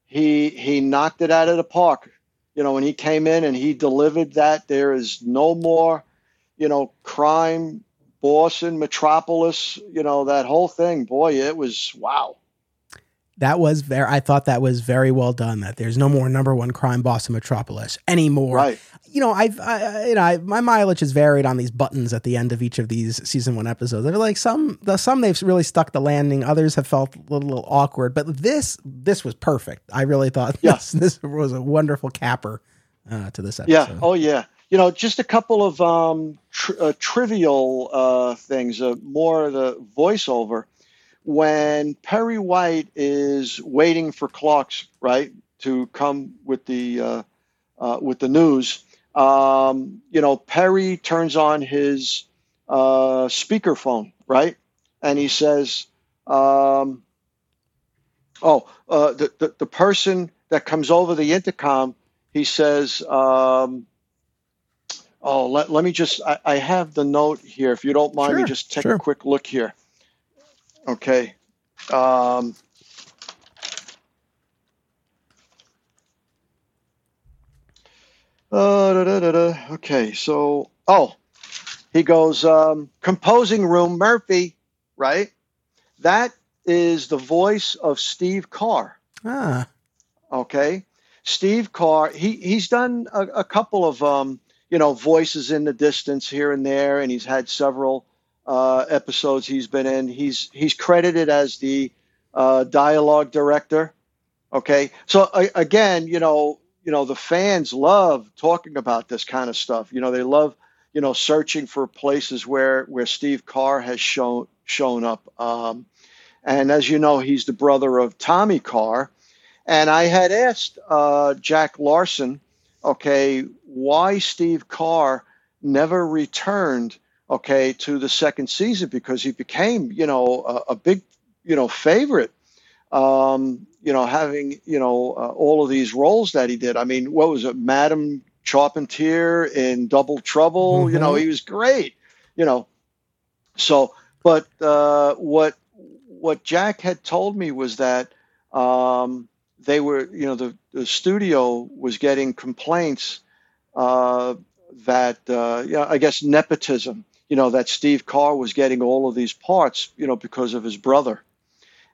he he knocked it out of the park. You know, when he came in and he delivered that, there is no more, you know, crime, Boston, Metropolis, you know, that whole thing. Boy, it was wow that was very i thought that was very well done that there's no more number one crime boss in metropolis anymore. Right. You know i've I, you know I, my mileage has varied on these buttons at the end of each of these season one episodes. They're like some the some they've really stuck the landing others have felt a little, little awkward but this this was perfect. I really thought yeah. this, this was a wonderful capper uh, to this episode. Yeah oh yeah. You know just a couple of um, tr- uh, trivial uh, things uh, more the voiceover when Perry White is waiting for Clark's right to come with the uh, uh, with the news, um, you know, Perry turns on his uh, speakerphone, right, and he says, um, "Oh, uh, the, the the person that comes over the intercom," he says. Um, Oh, let, let me just, I, I, have the note here. If you don't mind sure, me just take sure. a quick look here. Okay. Um, uh, da, da, da, okay, so oh, he goes um, composing room Murphy, right? That is the voice of Steve Carr. Ah. Okay, Steve Carr. He he's done a, a couple of um, you know voices in the distance here and there, and he's had several uh, episodes he's been in. He's he's credited as the uh, dialogue director. Okay, so again, you know, you know, the fans love talking about this kind of stuff. You know, they love you know searching for places where where Steve Carr has shown shown up. Um, and as you know, he's the brother of Tommy Carr. And I had asked uh, Jack Larson, okay, why Steve Carr never returned, okay, to the second season because he became, you know, a, a big, you know, favorite. Um, you know, having you know uh, all of these roles that he did. I mean, what was it, Madam Charpentier in Double Trouble? Mm-hmm. You know, mm-hmm. he was great. You know, so but uh, what what Jack had told me was that um, they were, you know, the, the studio was getting complaints uh, that, uh, yeah, I guess nepotism, you know, that Steve Carr was getting all of these parts, you know, because of his brother.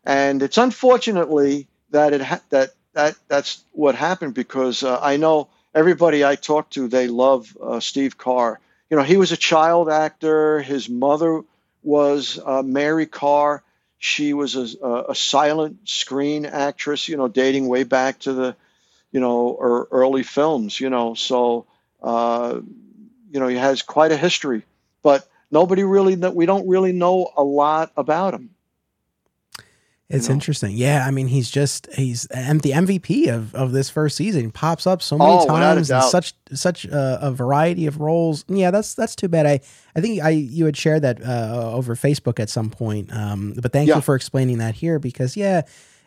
And it's unfortunately that it ha- that that that's what happened because uh, I know everybody I talk to they love uh, Steve Carr. You know, he was a child actor. His mother was uh, Mary Carr. She was a, a, silent screen actress, you know, dating way back to the, you know, er, early films, you know. So, uh, you know, he has quite a history, but nobody really, we don't really know a lot about him. It's you know? interesting. Yeah, I mean, he's just he's and the MVP of, of this first season. He pops up so many oh, times and such such a, a, variety of roles. Yeah, that's that's too bad. I I think I you had shared that uh, over Facebook at some point. Um, but thank yeah. you for explaining that here because yeah.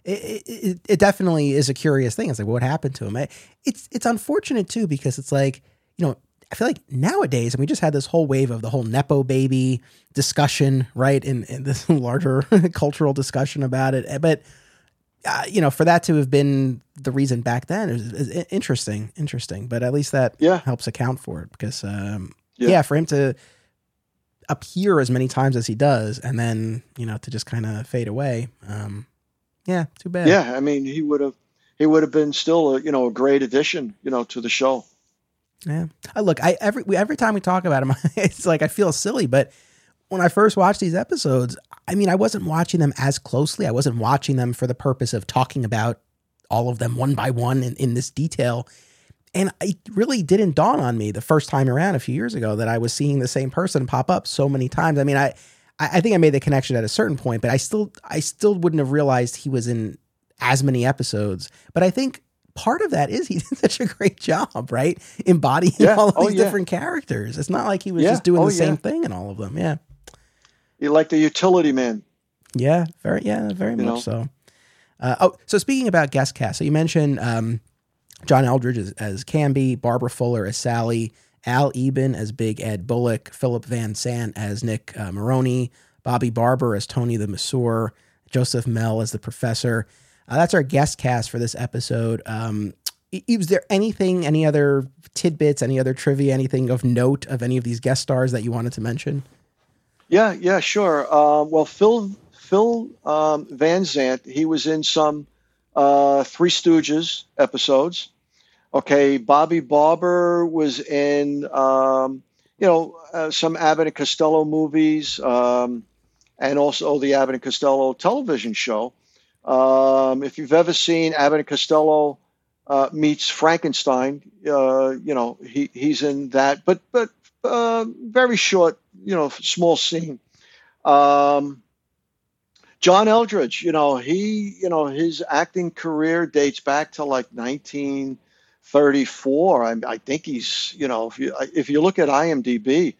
It, it, it, definitely is a curious thing. It's like what happened to him. It's it's unfortunate too because it's like you know I feel like nowadays, and we just had this whole wave of the whole Nepo baby discussion, right? In, in this larger cultural discussion about it. But, uh, you know, for that to have been the reason back then is, is interesting, interesting. But at least that yeah. helps account for it because, um, yeah. yeah, for him to appear as many times as he does and then, you know, to just kind of fade away. Um, yeah, too bad. Yeah. I mean, he would have, he would have been still, a, you know, a great addition, you know, to the show. Yeah. I look, I every every time we talk about him, it's like I feel silly, but when I first watched these episodes, I mean, I wasn't watching them as closely. I wasn't watching them for the purpose of talking about all of them one by one in, in this detail. And it really didn't dawn on me the first time around a few years ago that I was seeing the same person pop up so many times. I mean, I I think I made the connection at a certain point, but I still I still wouldn't have realized he was in as many episodes. But I think part of that is he did such a great job, right? Embodying yeah. all of oh, these yeah. different characters. It's not like he was yeah. just doing oh, the same thing in all of them. Yeah. You like the utility man. Yeah, very yeah, very you much know? so. Uh, oh, so speaking about guest cast, so you mentioned um, John Eldredge as, as Canby, Barbara Fuller as Sally, Al Eben as Big Ed Bullock, Philip Van Zandt as Nick uh, Maroney, Bobby Barber as Tony the Masseur, Joseph Mell as the Professor. Uh, that's our guest cast for this episode. Um, is there anything, any other tidbits, any other trivia, anything of note of any of these guest stars that you wanted to mention? Yeah, yeah, sure. Uh, well, Phil Phil um, Van Zandt, he was in some uh, Three Stooges episodes. Okay, Bobby Barber was in, um, you know, uh, some Abbott and Costello movies, um, and also the Abbott and Costello television show. Um, if you've ever seen Abbott and Costello uh, meets Frankenstein, uh, you know he he's in that, but but uh, very short, you know, small scene. Um, John Eldredge, you know, he, you know, his acting career dates back to like 1934. I, I think he's, you know, if you if you look at IMDb,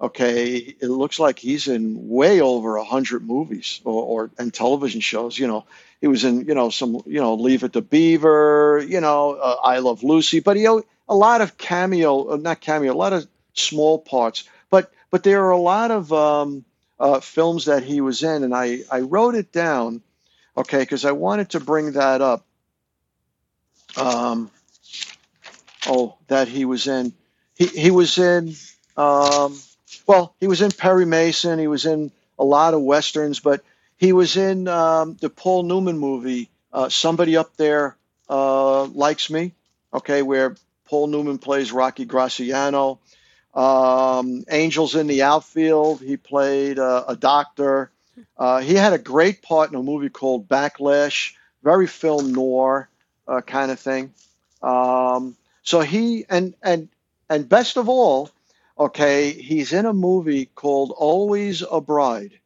okay, it looks like he's in way over a hundred movies or, or and television shows. You know, he was in, you know, some, you know, Leave It to Beaver, you know, uh, I Love Lucy, but he a lot of cameo, uh, not cameo, a lot of small parts. But but there are a lot of um, uh, films that he was in, and I I wrote it down, okay, because I wanted to bring that up. Um, oh, that he was in. He he was in. Um, well, he was in Perry Mason. He was in a lot of westerns, but he was in um, the Paul Newman movie, uh, Somebody Up There uh, Likes Me, okay, where Paul Newman plays Rocky Graziano. Um, Angels in the Outfield, he played uh, a doctor. Uh, he had a great part in a movie called Backlash, very film noir uh, kind of thing. Um, so he and and and best of all, okay, he's in a movie called Always a Bride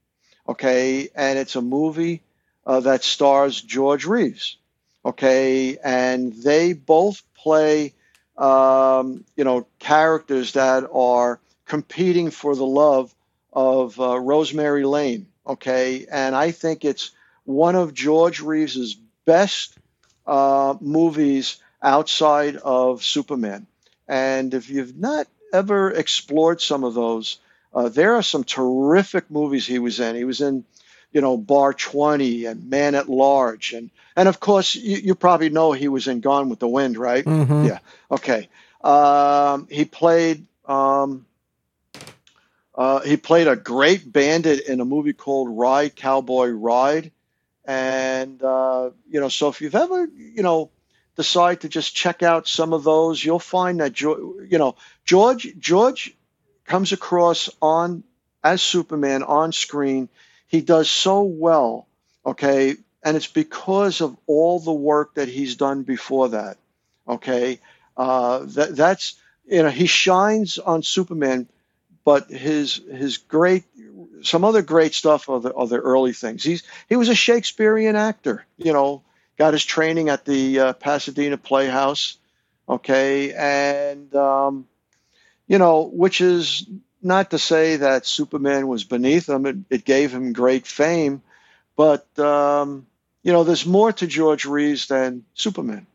okay, and it's a movie uh, that stars George Reeves, okay, and they both play um, you know, characters that are competing for the love of uh, Rosemary Lane. Okay, and I think it's one of George Reeves's best uh, movies outside of Superman. And if you've not ever explored some of those, uh, there are some terrific movies he was in. He was in, you know, Bar 20 and Man at Large. And, and of course, you, you probably know he was in Gone with the Wind, right? Mm-hmm. Yeah. Okay. Um, he played. Um, uh, he played a great bandit in a movie called Ride Cowboy Ride, and uh, you know, so if you've ever, you know, decide to just check out some of those, you'll find that you know George George comes across on as Superman on screen. He does so well, okay, and it's because of all the work that he's done before that. Okay, uh, that that's you know he shines on Superman, but his his great some other great stuff are the, are the early things. He's he was a Shakespearean actor, you know, got his training at the uh, Pasadena Playhouse, okay, and um, you know, which is not to say that Superman was beneath him. It, it gave him great fame, but um, you know, there's more to George Reeves than Superman.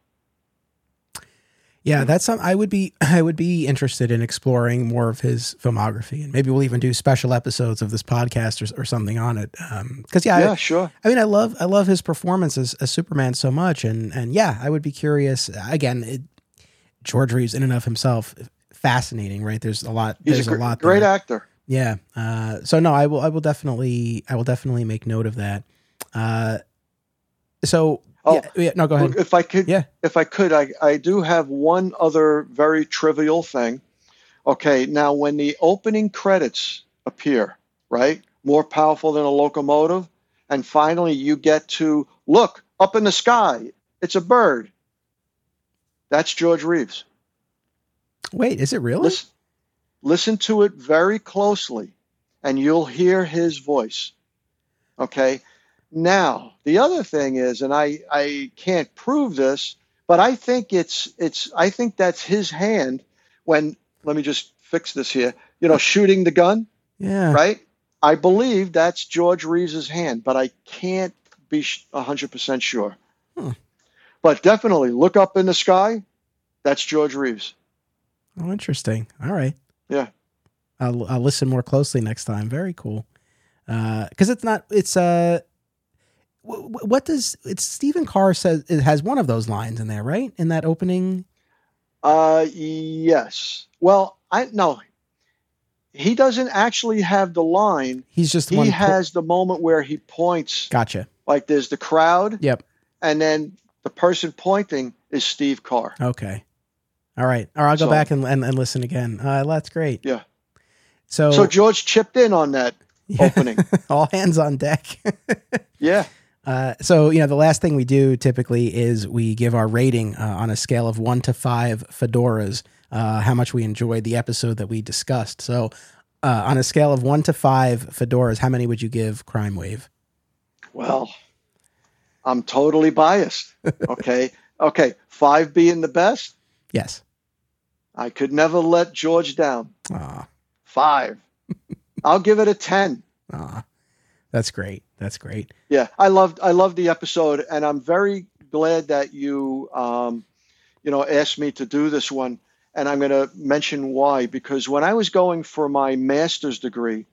Yeah, that's some, I would be I would be interested in exploring more of his filmography, and maybe we'll even do special episodes of this podcast or, or something on it. Because um, yeah, yeah, I, sure. I mean, I love I love his performance as, as Superman so much, and and yeah, I would be curious. Again, it, George Reeves in and of himself fascinating, right? There's a lot. He's there's a, gr- a lot. Great there. actor. Yeah. Uh, so no, I will. I will definitely. I will definitely make note of that. Uh, so Oh, yeah, yeah, no, go ahead. If I could, Yeah. if I could, I, I do have one other very trivial thing. Okay, now when the opening credits appear, right, more powerful than a locomotive, and finally you get to look up in the sky, it's a bird. That's George Reeves. Wait, is it really? Listen, listen to it very closely, and you'll hear his voice. Okay. Now, the other thing is, and I, I can't prove this, but I think it's it's I think that's his hand when let me just fix this here. You know, shooting the gun, Yeah. right? I believe that's George Reeves's hand, but I can't be sh- 100% sure. Hmm. But definitely look up in the sky. That's George Reeves. Oh, interesting. All right. Yeah. I'll, I'll listen more closely next time. Very cool. Because it's not. It's uh. wh- What does it's Stephen Carr says it has one of those lines in there, right? In that opening. Uh, yes. Well, I no. He doesn't actually have the line. He's just He one. po- has the moment where he points, gotcha. like there's the crowd, Yep. and then the person pointing is Steve Carr. Okay. All right. Or I'll go So- back and, and, and listen again. Uh, that's great. Yeah. So, So George chipped in on that Yeah. opening. all hands on deck. yeah. Uh, so you know the last thing we do typically is we give our rating uh, on a scale of one to five fedoras, uh, how much we enjoyed the episode that we discussed. So uh, on a scale of one to five fedoras, how many would you give Crime Wave? Well, I'm totally biased. Okay. okay. Five being the best. Yes. I could never let George down. Aw, Five. I'll give it a 10. aw. That's great. That's great. Yeah, I loved I loved the episode, and I'm very glad that you um, you know asked me to do this one. And I'm going to mention why because when I was going for my master's degree,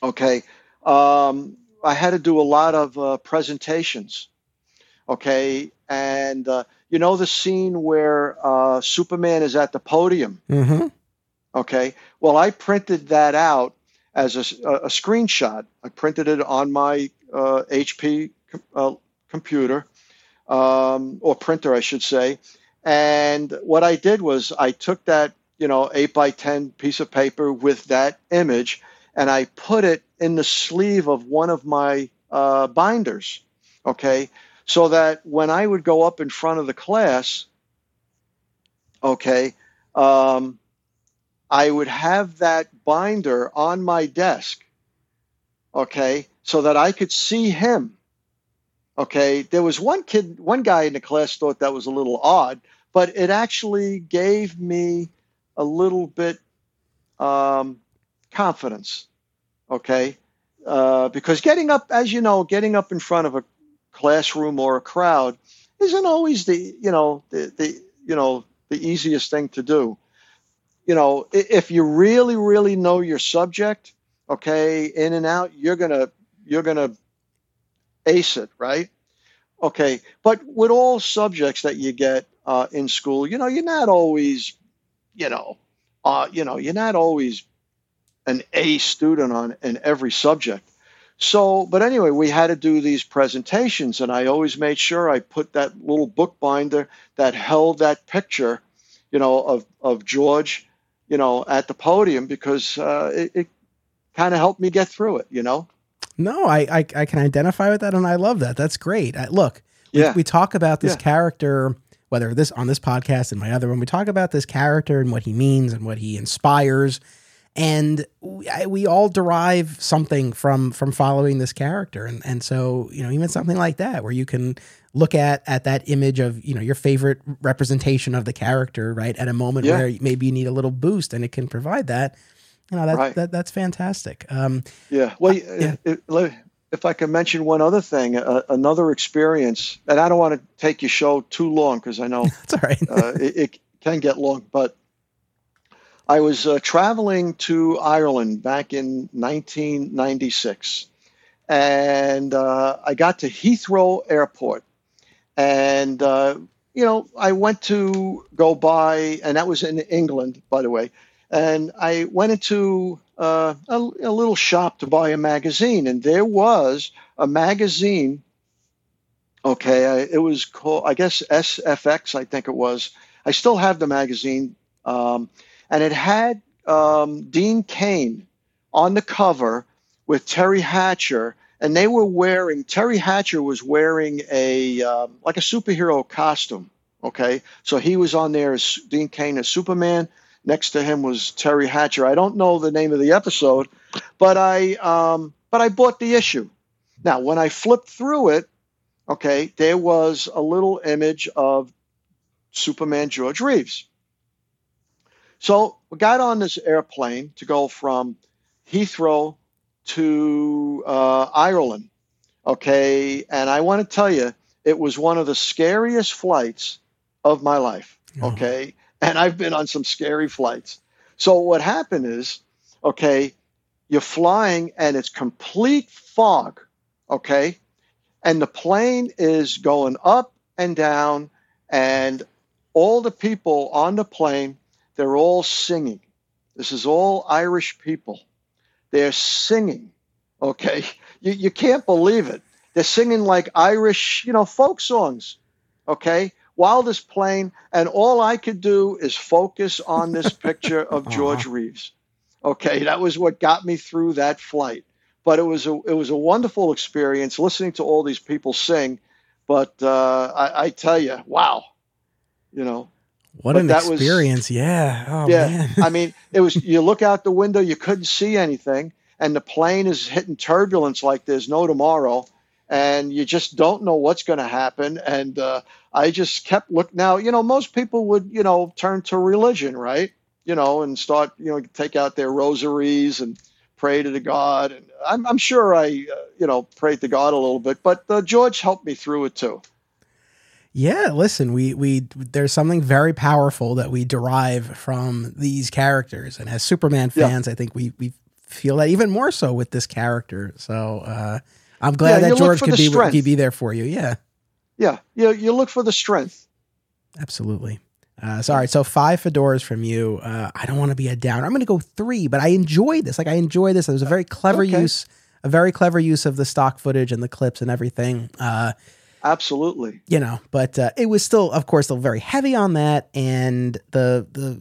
okay, um, I had to do a lot of uh, presentations, okay, and uh, you know the scene where uh, Superman is at the podium, Mm-hmm. Okay. Well, I printed that out as a, a screenshot. I printed it on my uh, HP com- uh, computer um, or printer, I should say. And what I did was I took that, you know, eight by 10 piece of paper with that image and I put it in the sleeve of one of my uh, binders. Okay. So that when I would go up in front of the class, okay, um, I would have that binder on my desk, okay, so that I could see him. Okay, there was one kid, one guy in the class thought that was a little odd, but it actually gave me a little bit um, confidence. Okay, uh, because getting up, as you know, getting up in front of a classroom or a crowd isn't always the you know the, the you know the easiest thing to do. You know, if you really really know your subject, okay, in and out, you're gonna you're gonna ace it, right? Okay, but with all subjects that you get uh, in school, you know, you're not always, you know, uh, you know, you're not always an A student on in every subject. So, but anyway, we had to do these presentations, and I always made sure I put that little bookbinder that held that picture, you know, of of George, you know, at the podium because uh, it, it kind of helped me get through it, you know. No, I, I, I can identify with that, and I love that. That's great. I, look, yeah. we, we talk about this yeah. character, whether this on this podcast and my other one, we talk about this character and what he means and what he inspires, and we, I, we all derive something from from following this character, and and so you know even something like that where you can look at at that image of you know your favorite representation of the character, right, at a moment yeah. where maybe you need a little boost, and it can provide that you know that, right. that that's fantastic. Um, yeah. Well, yeah. if I can mention one other thing, uh, another experience, and I don't want to take your show too long because I know it's all right. uh, it, it, can get long, but I was uh, traveling to Ireland back in 1996, and uh, I got to Heathrow Airport, and uh, you know I went to go by, and that was in England, by the way and I went into uh, a, a, little shop to buy a magazine, and there was a magazine. Okay, I, it was called, I guess SFX, I think it was. I still have the magazine, um, and it had um, Dean Cain on the cover with Teri Hatcher, and they were wearing. Teri Hatcher was wearing a um, like a superhero costume. Okay, so he was on there as Dean Cain as Superman. Next to him was Teri Hatcher. I don't know the name of the episode, but I um, but I bought the issue. Now, when I flipped through it, okay, there was a little image of Superman George Reeves. So we got on this airplane to go from Heathrow to uh, Ireland. Okay, and I want to tell you, it was one of the scariest flights of my life. Oh. Okay, and I've been on some scary flights. So what happened is, okay, you're flying and it's complete fog, okay, and the plane is going up and down, and all the people on the plane, they're all singing. This is all Irish people. They're singing, okay? You, you can't believe it. They're singing like Irish, you know, folk songs, okay? wildest plane, and all I could do is focus on this picture of George uh-huh. Reeves. Okay, that was what got me through that flight. But it was a it was a wonderful experience listening to all these people sing. But uh, I, I tell you, wow, you know, what an experience! Was, yeah, oh, yeah. Man. I mean, it was. You look out the window, you couldn't see anything, and the plane is hitting turbulence like there's no tomorrow and you just don't know what's going to happen. And uh, I just kept looking. Now, you know, most people would, you know, turn to religion, right? You know, and start, you know, take out their rosaries and pray to the God. And I'm, I'm sure I, uh, you know, prayed to God a little bit, but uh, George helped me through it too. Yeah, listen, we we there's something very powerful that we derive from these characters, and as Superman fans, yeah. I think we we feel that even more so with this character. So uh, I'm glad yeah, that George could be could be there for you. Yeah. Yeah. You, you look for the strength. Absolutely. Uh, so, all right. So five fedoras from you. Uh, I don't want to be a downer. I'm going to go three, but I enjoy this. Like I enjoy this. It was a very clever okay. use, a very clever use of the stock footage and the clips and everything. Uh, Absolutely. You know, but uh, it was still, of course, still very heavy on that, and the the,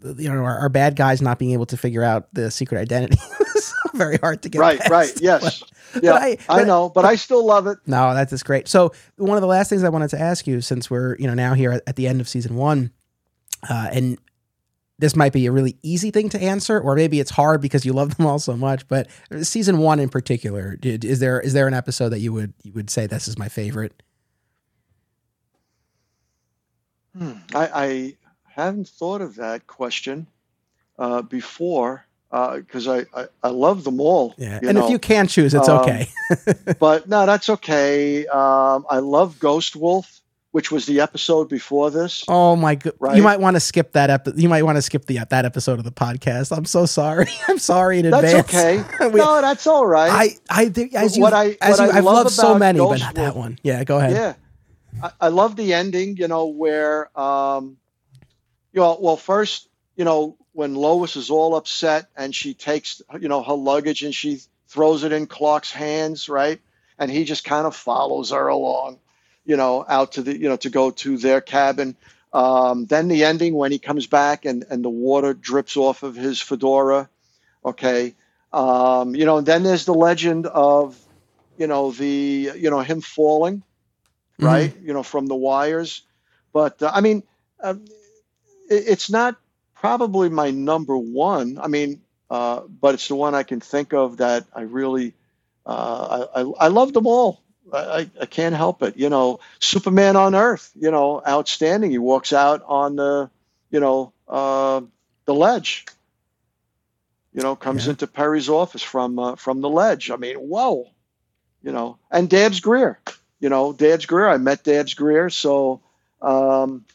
the you know our, our, bad guys not being able to figure out the secret identity was very hard to get. Right. Past. Right. Yes. But, yeah, I, I, know, but, but, I still love it. No, that's just great. So one of the last things I wanted to ask you, since we're you know now here at, at the end of season one, uh, and this might be a really easy thing to answer, or maybe it's hard because you love them all so much. But season one in particular, did, is there is there an episode that you would you would say this is my favorite? Hmm. I, I haven't thought of that question uh, before because uh, I, I, I love them all. Yeah, and know. if you can choose, it's um, okay. but no, that's okay. Um, I love Ghost Wolf, which was the episode before this. Oh my god! Right? You might want to skip that episode. You might want to skip the that episode of the podcast. I'm so sorry. I'm sorry in that's advance. That's okay. we, no, that's all right. I I as you what I as you, I I've loved so many, Ghost but not that one. Yeah, go ahead. Yeah, I, I love the ending. You know where um, you know, well, first, you know, when Lois is all upset and she takes, you know, her luggage and she throws it in Clark's hands, right? And he just kind of follows her along, you know, out to the, you know, to go to their cabin. Um, then the ending when he comes back and, and the water drips off of his fedora. Okay. Um, you know, and then there's the legend of, you know, the, you know, him falling, mm-hmm. right? Mm-hmm. You know, from the wires. But uh, I mean, uh, it, it's not probably my number one. I mean, uh, but it's the one I can think of that I really, uh, I, I, I love them all. I, I can't help it. You know, Superman on Earth, you know, outstanding. He walks out on the, you know, uh, the ledge. You know, comes yeah. into Perry's office from uh, from the ledge. I mean, whoa, you know. And Dabbs Greer, you know, Dabbs Greer. I met Dabbs Greer, so um,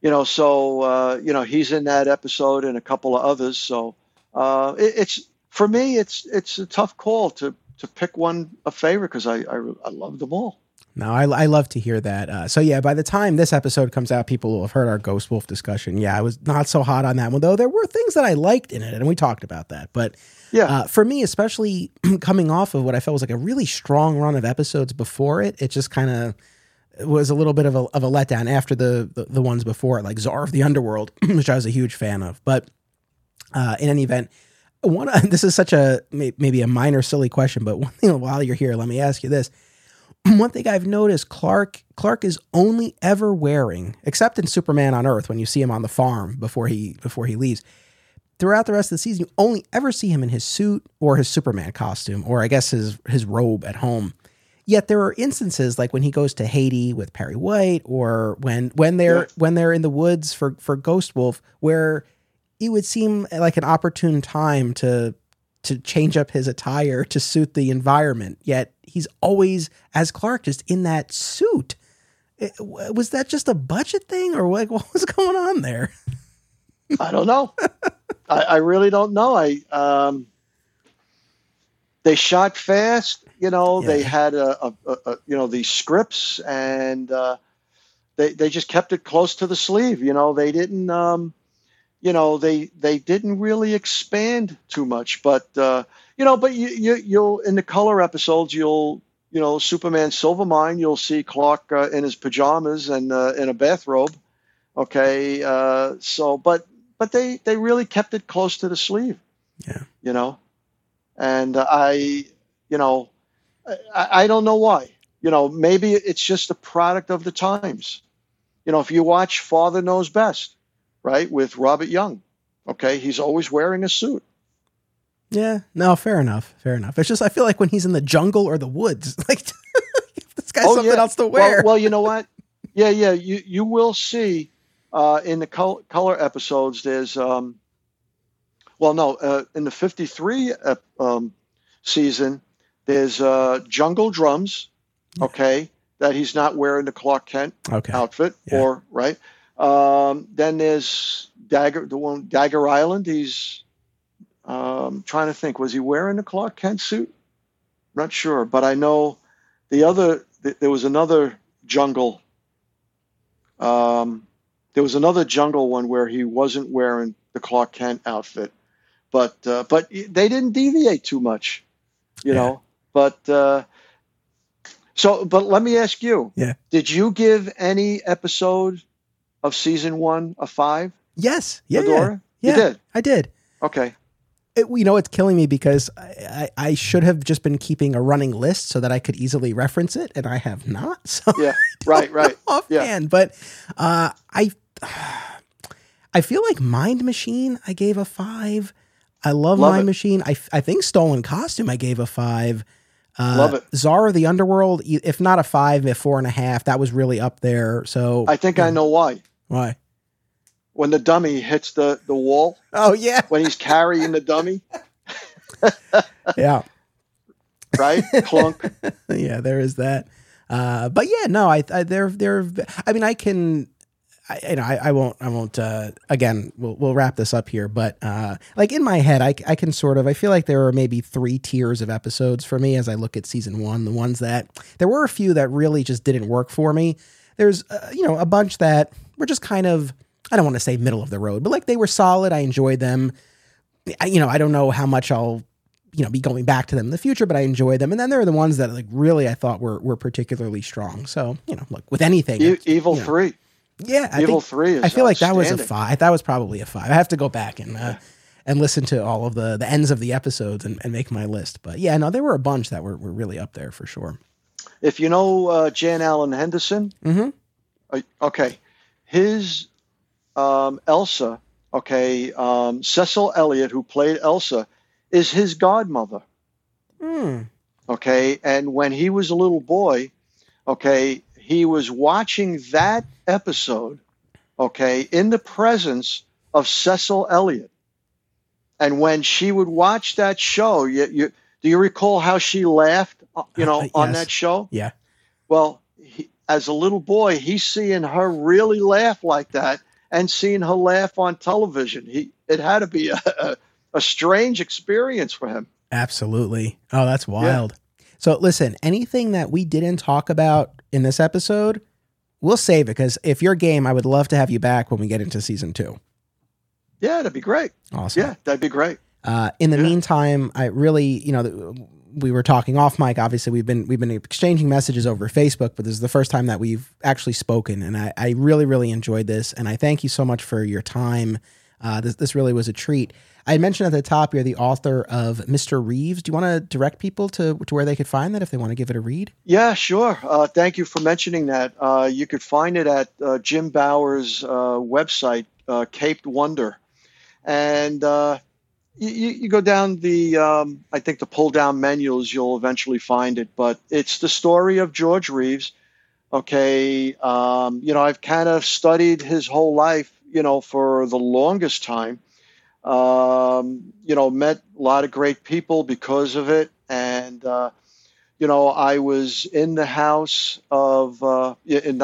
you know, so uh, you know he's in that episode and a couple of others. So uh, it, it's for me, it's it's a tough call to to pick one a favorite because I, I, I love them all. No, I, I love to hear that. Uh, so yeah, by the time this episode comes out, people will have heard our Ghost Wolf discussion. Yeah, I was not so hot on that one though. There were things that I liked in it, and we talked about that. But yeah, uh, for me, especially coming off of what I felt was like a really strong run of episodes before it, it just kind of was a little bit of a, of a letdown after the, the, the ones before, like Czar of the Underworld, which I was a huge fan of. But uh, in any event, one this is such a maybe a minor silly question, but one thing while you're here, let me ask you this: one thing I've noticed, Clark Clark is only ever wearing, except in Superman on Earth when you see him on the farm before he before he leaves. Throughout the rest of the season, you only ever see him in his suit or his Superman costume, or I guess his his robe at home. Yet there are instances like when he goes to Haiti with Perry White, or when when they're yeah. when they're in the woods for for Ghost Wolf, where it would seem like an opportune time to to change up his attire to suit the environment. Yet he's always as Clark, just in that suit. It, was that just a budget thing, or like what was going on there? I don't know. I, I, really don't know. I um, they shot fast. You know, yeah. they had a, a, a, you know these scripts, and uh, they they just kept it close to the sleeve. You know, they didn't. Um, you know, they they didn't really expand too much, but uh, you know, but you, you you'll in the color episodes you'll you know Superman Silvermine you'll see Clark uh, in his pajamas and uh, in a bathrobe. Okay, uh, so but but they they really kept it close to the sleeve. Yeah, you know, and I you know I, I don't know why. You know, maybe it's just a product of the times. You know, if you watch Father Knows Best, right, with Robert Young, okay, he's always wearing a suit. Yeah, no, fair enough, fair enough. It's just I feel like when he's in the jungle or the woods, like this guy's oh, something yeah. else to wear. Well, well, you know what? Yeah, yeah, you you will see uh, in the col- color episodes. There's um, well, no, uh, in the '53 uh, um, season, there's uh, Jungle Drums, okay, that he's not wearing the Clark Kent okay. outfit, yeah. or right. Um, then there's Dagger, the one Dagger Island. He's um, trying to think, was he wearing the Clark Kent suit? Not sure, but I know the other. Th- there was another jungle. Um, there was another jungle one where he wasn't wearing the Clark Kent outfit, but uh, but they didn't deviate too much, you yeah. know. But uh, so, but let me ask you. Yeah. Did you give any episode of season one a five? Yes. Yeah. Yeah. yeah. You did. I did. Okay. It, you know, it's killing me because I, I, I, should have just been keeping a running list so that I could easily reference it, and I have not. So yeah, right, right, offhand. Yeah. But uh, I, I feel like Mind Machine. I gave a five. I love, love Mind it. Machine. I, I think Stolen Costume. I gave a five. Uh, Love it. Czar of the Underworld, if not a five, a four and a half, that was really up there. So I think I know why. Why? When the dummy hits the, the wall. Oh yeah. When he's carrying the dummy. yeah. Right? Clunk. yeah, there is that. Uh, but yeah, no, I, I they're they're. I mean, I can I, you know, I, I won't, I won't, uh, again, we'll, we'll wrap this up here, but, uh, like in my head, I, I can sort of, I feel like there are maybe three tiers of episodes for me as I look at season one, the ones that there were a few that really just didn't work for me. There's, uh, you know, a bunch that were just kind of, I don't want to say middle of the road, but like they were solid. I enjoyed them. I, you know, I don't know how much I'll, you know, be going back to them in the future, but I enjoy them. And then there are the ones that like really I thought were, were particularly strong. So, you know, look with anything, e- Evil you know, Three. Yeah, I Evil think, Three. I feel like that was a five. That was probably a five. I have to go back and uh, and listen to all of the the ends of the episodes and, and make my list. But yeah, no, there were a bunch that were, were really up there for sure. If you know uh, Jan Alan Henderson, mm-hmm. uh, okay, his um, Elsa, okay, um, Cecil Elliott, who played Elsa, is his godmother. Mm. Okay, and when he was a little boy, okay, he was watching that episode, okay, in the presence of Cecil Elliott. And when she would watch that show, you, you do you recall how she laughed, uh, you know, uh, yes. on that show? Yeah. Well, he, as a little boy, he's seeing her really laugh like that and seeing her laugh on television. He it had to be a, a, a strange experience for him. Absolutely. Oh, that's wild. Yeah. So listen, anything that we didn't talk about in this episode, we'll save it because if you're game, I would love to have you back when we get into season two. Yeah, that'd be great. Awesome. Yeah, that'd be great. Uh, in the yeah. meantime, I really, you know, we were talking off mic. Obviously, we've been we've been exchanging messages over Facebook, but this is the first time that we've actually spoken, and I, I really really enjoyed this, and I thank you so much for your time. Uh, this this really was a treat. I mentioned at the top you're the author of Mr. Reeves. Do you want to direct people to, to where they could find that if they want to give it a read? Yeah, sure. Uh, thank you for mentioning that. Uh, you could find it at uh, Jim Bauer's uh, website, uh, Caped Wonder. And you, you, go down the, um, I think the pull down menus, you'll eventually find it. But it's the story of George Reeves. Okay. Um, you know, I've kind of studied his whole life, you know, for the longest time. Um, you know, met a lot of great people because of it. And, uh, you know, I was in the house of, uh, in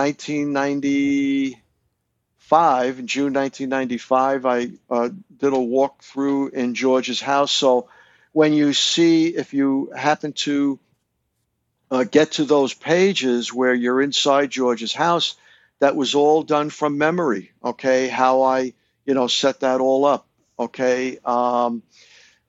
1995, in June 1995, I uh, did a walkthrough in George's house. So when you see, if you happen to uh, get to those pages where you're inside George's house, that was all done from memory. Okay. How I, you know, set that all up. Okay. Um,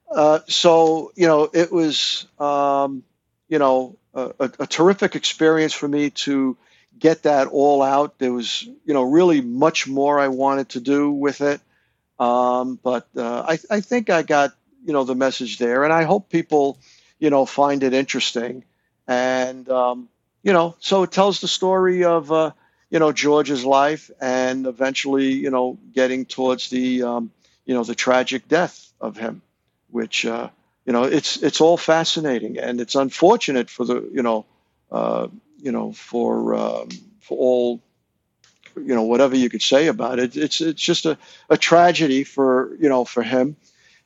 uh, so, you know, it was, um, you know, a, a, terrific experience for me to get that all out. There was, you know, really much more I wanted to do with it. Um, but uh, I, I think I got, you know, the message there. And I hope people, you know, find it interesting. And, um, you know, so it tells the story of, uh, you know, George's life and eventually, you know, getting towards the, um, you know the tragic death of him, which uh, you know it's it's all fascinating and it's unfortunate for the you know uh, you know for um, for all you know whatever you could say about it. It's it's just a, a tragedy for you know for him.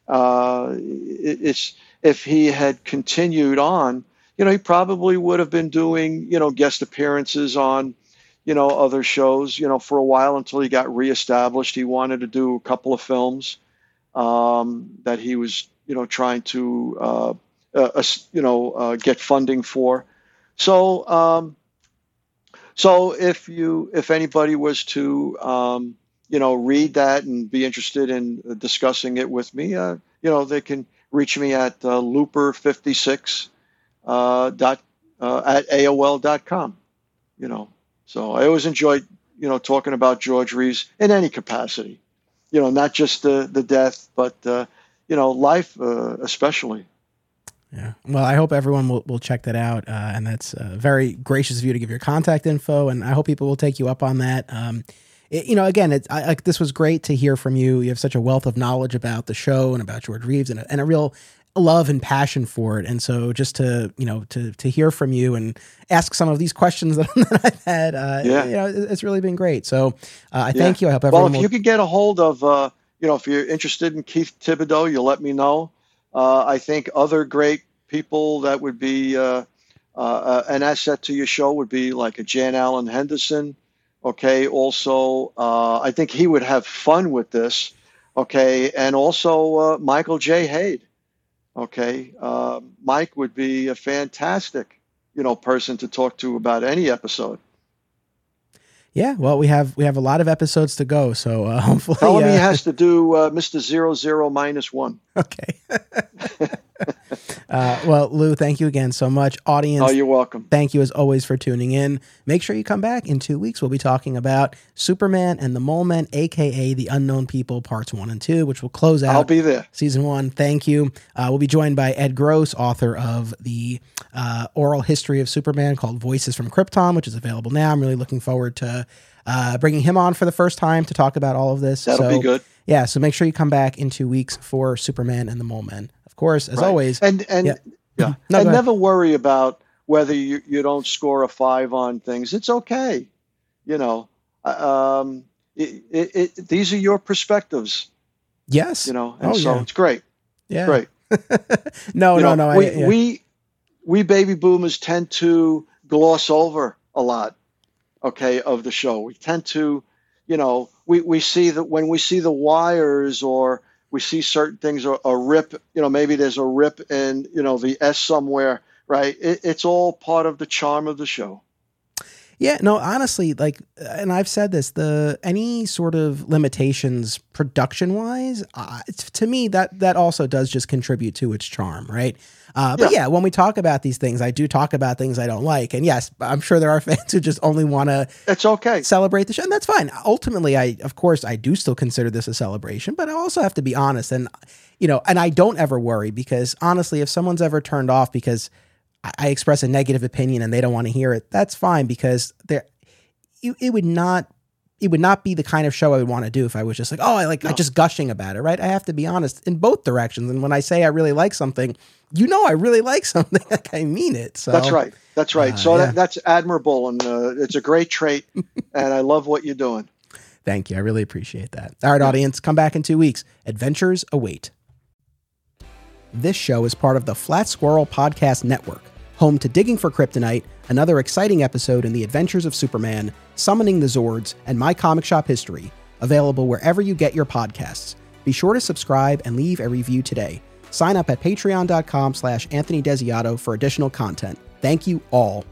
Uh, it, it's if he had continued on, you know, he probably would have been doing you know guest appearances on you know, other shows, you know, for a while until he got reestablished. He wanted to do a couple of films um, that he was, you know, trying to, uh, uh, you know, uh, get funding for. So, um, so if you, if anybody was to, um, you know, read that and be interested in discussing it with me, uh, you know, they can reach me at uh, looper56 uh, dot at aol.com. You know, so I always enjoyed, you know, talking about George Reeves in any capacity. You know, not just the the death, but uh, you know, life uh, especially. Yeah. Well, I hope everyone will, will check that out. Uh, and that's uh, very gracious of you to give your contact info. And I hope people will take you up on that. Um, it, you know, again, it's I, like this was great to hear from you. You have such a wealth of knowledge about the show and about George Reeves and a, and a real love and passion for it. And so just to, you know, to, to hear from you and ask some of these questions that, that I've had, uh, yeah. you know, it's really been great. So uh, I yeah. thank you. I hope everyone Well, if will... you could get a hold of, uh, you know, if you're interested in Keith Thibodeau, you'll let me know. Uh, I think other great people that would be uh, uh, an asset to your show would be like a Jan Alan Henderson. Okay. Also, I think he would have fun with this. Okay. And also Michael J. Hayde. Okay, uh, Mike would be a fantastic, you know, person to talk to about any episode. Yeah, well, we have we have a lot of episodes to go, so uh, hopefully. Tell him uh, he has to do uh, Mister Zero Zero minus one. Okay. Uh, well, Lou, thank you again so much. Audience. Oh, you're welcome. Thank you as always for tuning in. Make sure you come back in two weeks. We'll be talking about Superman and the Mole Men, aka the Unknown People, parts one and two, which will close out. I'll be there. Season one. Thank you. Uh, we'll be joined by Ed Gross, author of the uh, oral history of Superman called Voices from Krypton, which is available now. I'm really looking forward to uh, bringing him on for the first time to talk about all of this. That'll so, be good. Yeah, so make sure you come back in two weeks for Superman and the Mole Men of course, as right. always. And and yeah, yeah. no, and never worry about whether you, you don't score a five on things. It's okay. You know, uh, um, it, it, it, these are your perspectives. Yes. You know, and oh, so yeah. it's great. Yeah. Great. no, you no, know, no. We, I, yeah. we we baby boomers tend to gloss over a lot. Okay, of the show, we tend to, you know, we we see that when we see the wires or we see certain things a, a rip you know maybe there's a rip in you know the s somewhere right? It, it's all part of the charm of the show yeah, no, honestly, like, and I've said this: the any sort of limitations production wise, uh, to me that that also does just contribute to its charm, right? Uh, but yeah. yeah. when we talk about these things, I do talk about things I don't like, and yes, I'm sure there are fans who just only want to. It's okay. Celebrate the show, and that's fine. Ultimately, I of course I do still consider this a celebration, but I also have to be honest, and you know, and I don't ever worry because honestly, if someone's ever turned off because I express a negative opinion and they don't want to hear it, that's fine because there it, it would not it would not be the kind of show I would want to do if I was just like, oh, I like no. I just gushing about it, right? I have to be honest in both directions. And when I say I really like something, you know I really like something. like I mean it. So That's right. That's right. Uh, so yeah. that, that's admirable and uh, it's a great trait and I love what you're doing. Thank you. I really appreciate that. All right, audience, come back in 2 weeks. Adventures await. This show is part of the Flat Squirrel Podcast Network home to Digging for Kryptonite, another exciting episode in the adventures of Superman, Summoning the Zords, and My Comic Shop History, available wherever you get your podcasts. Be sure to subscribe and leave a review today. Sign up at patreon.com slash Anthony Desiato for additional content. Thank you all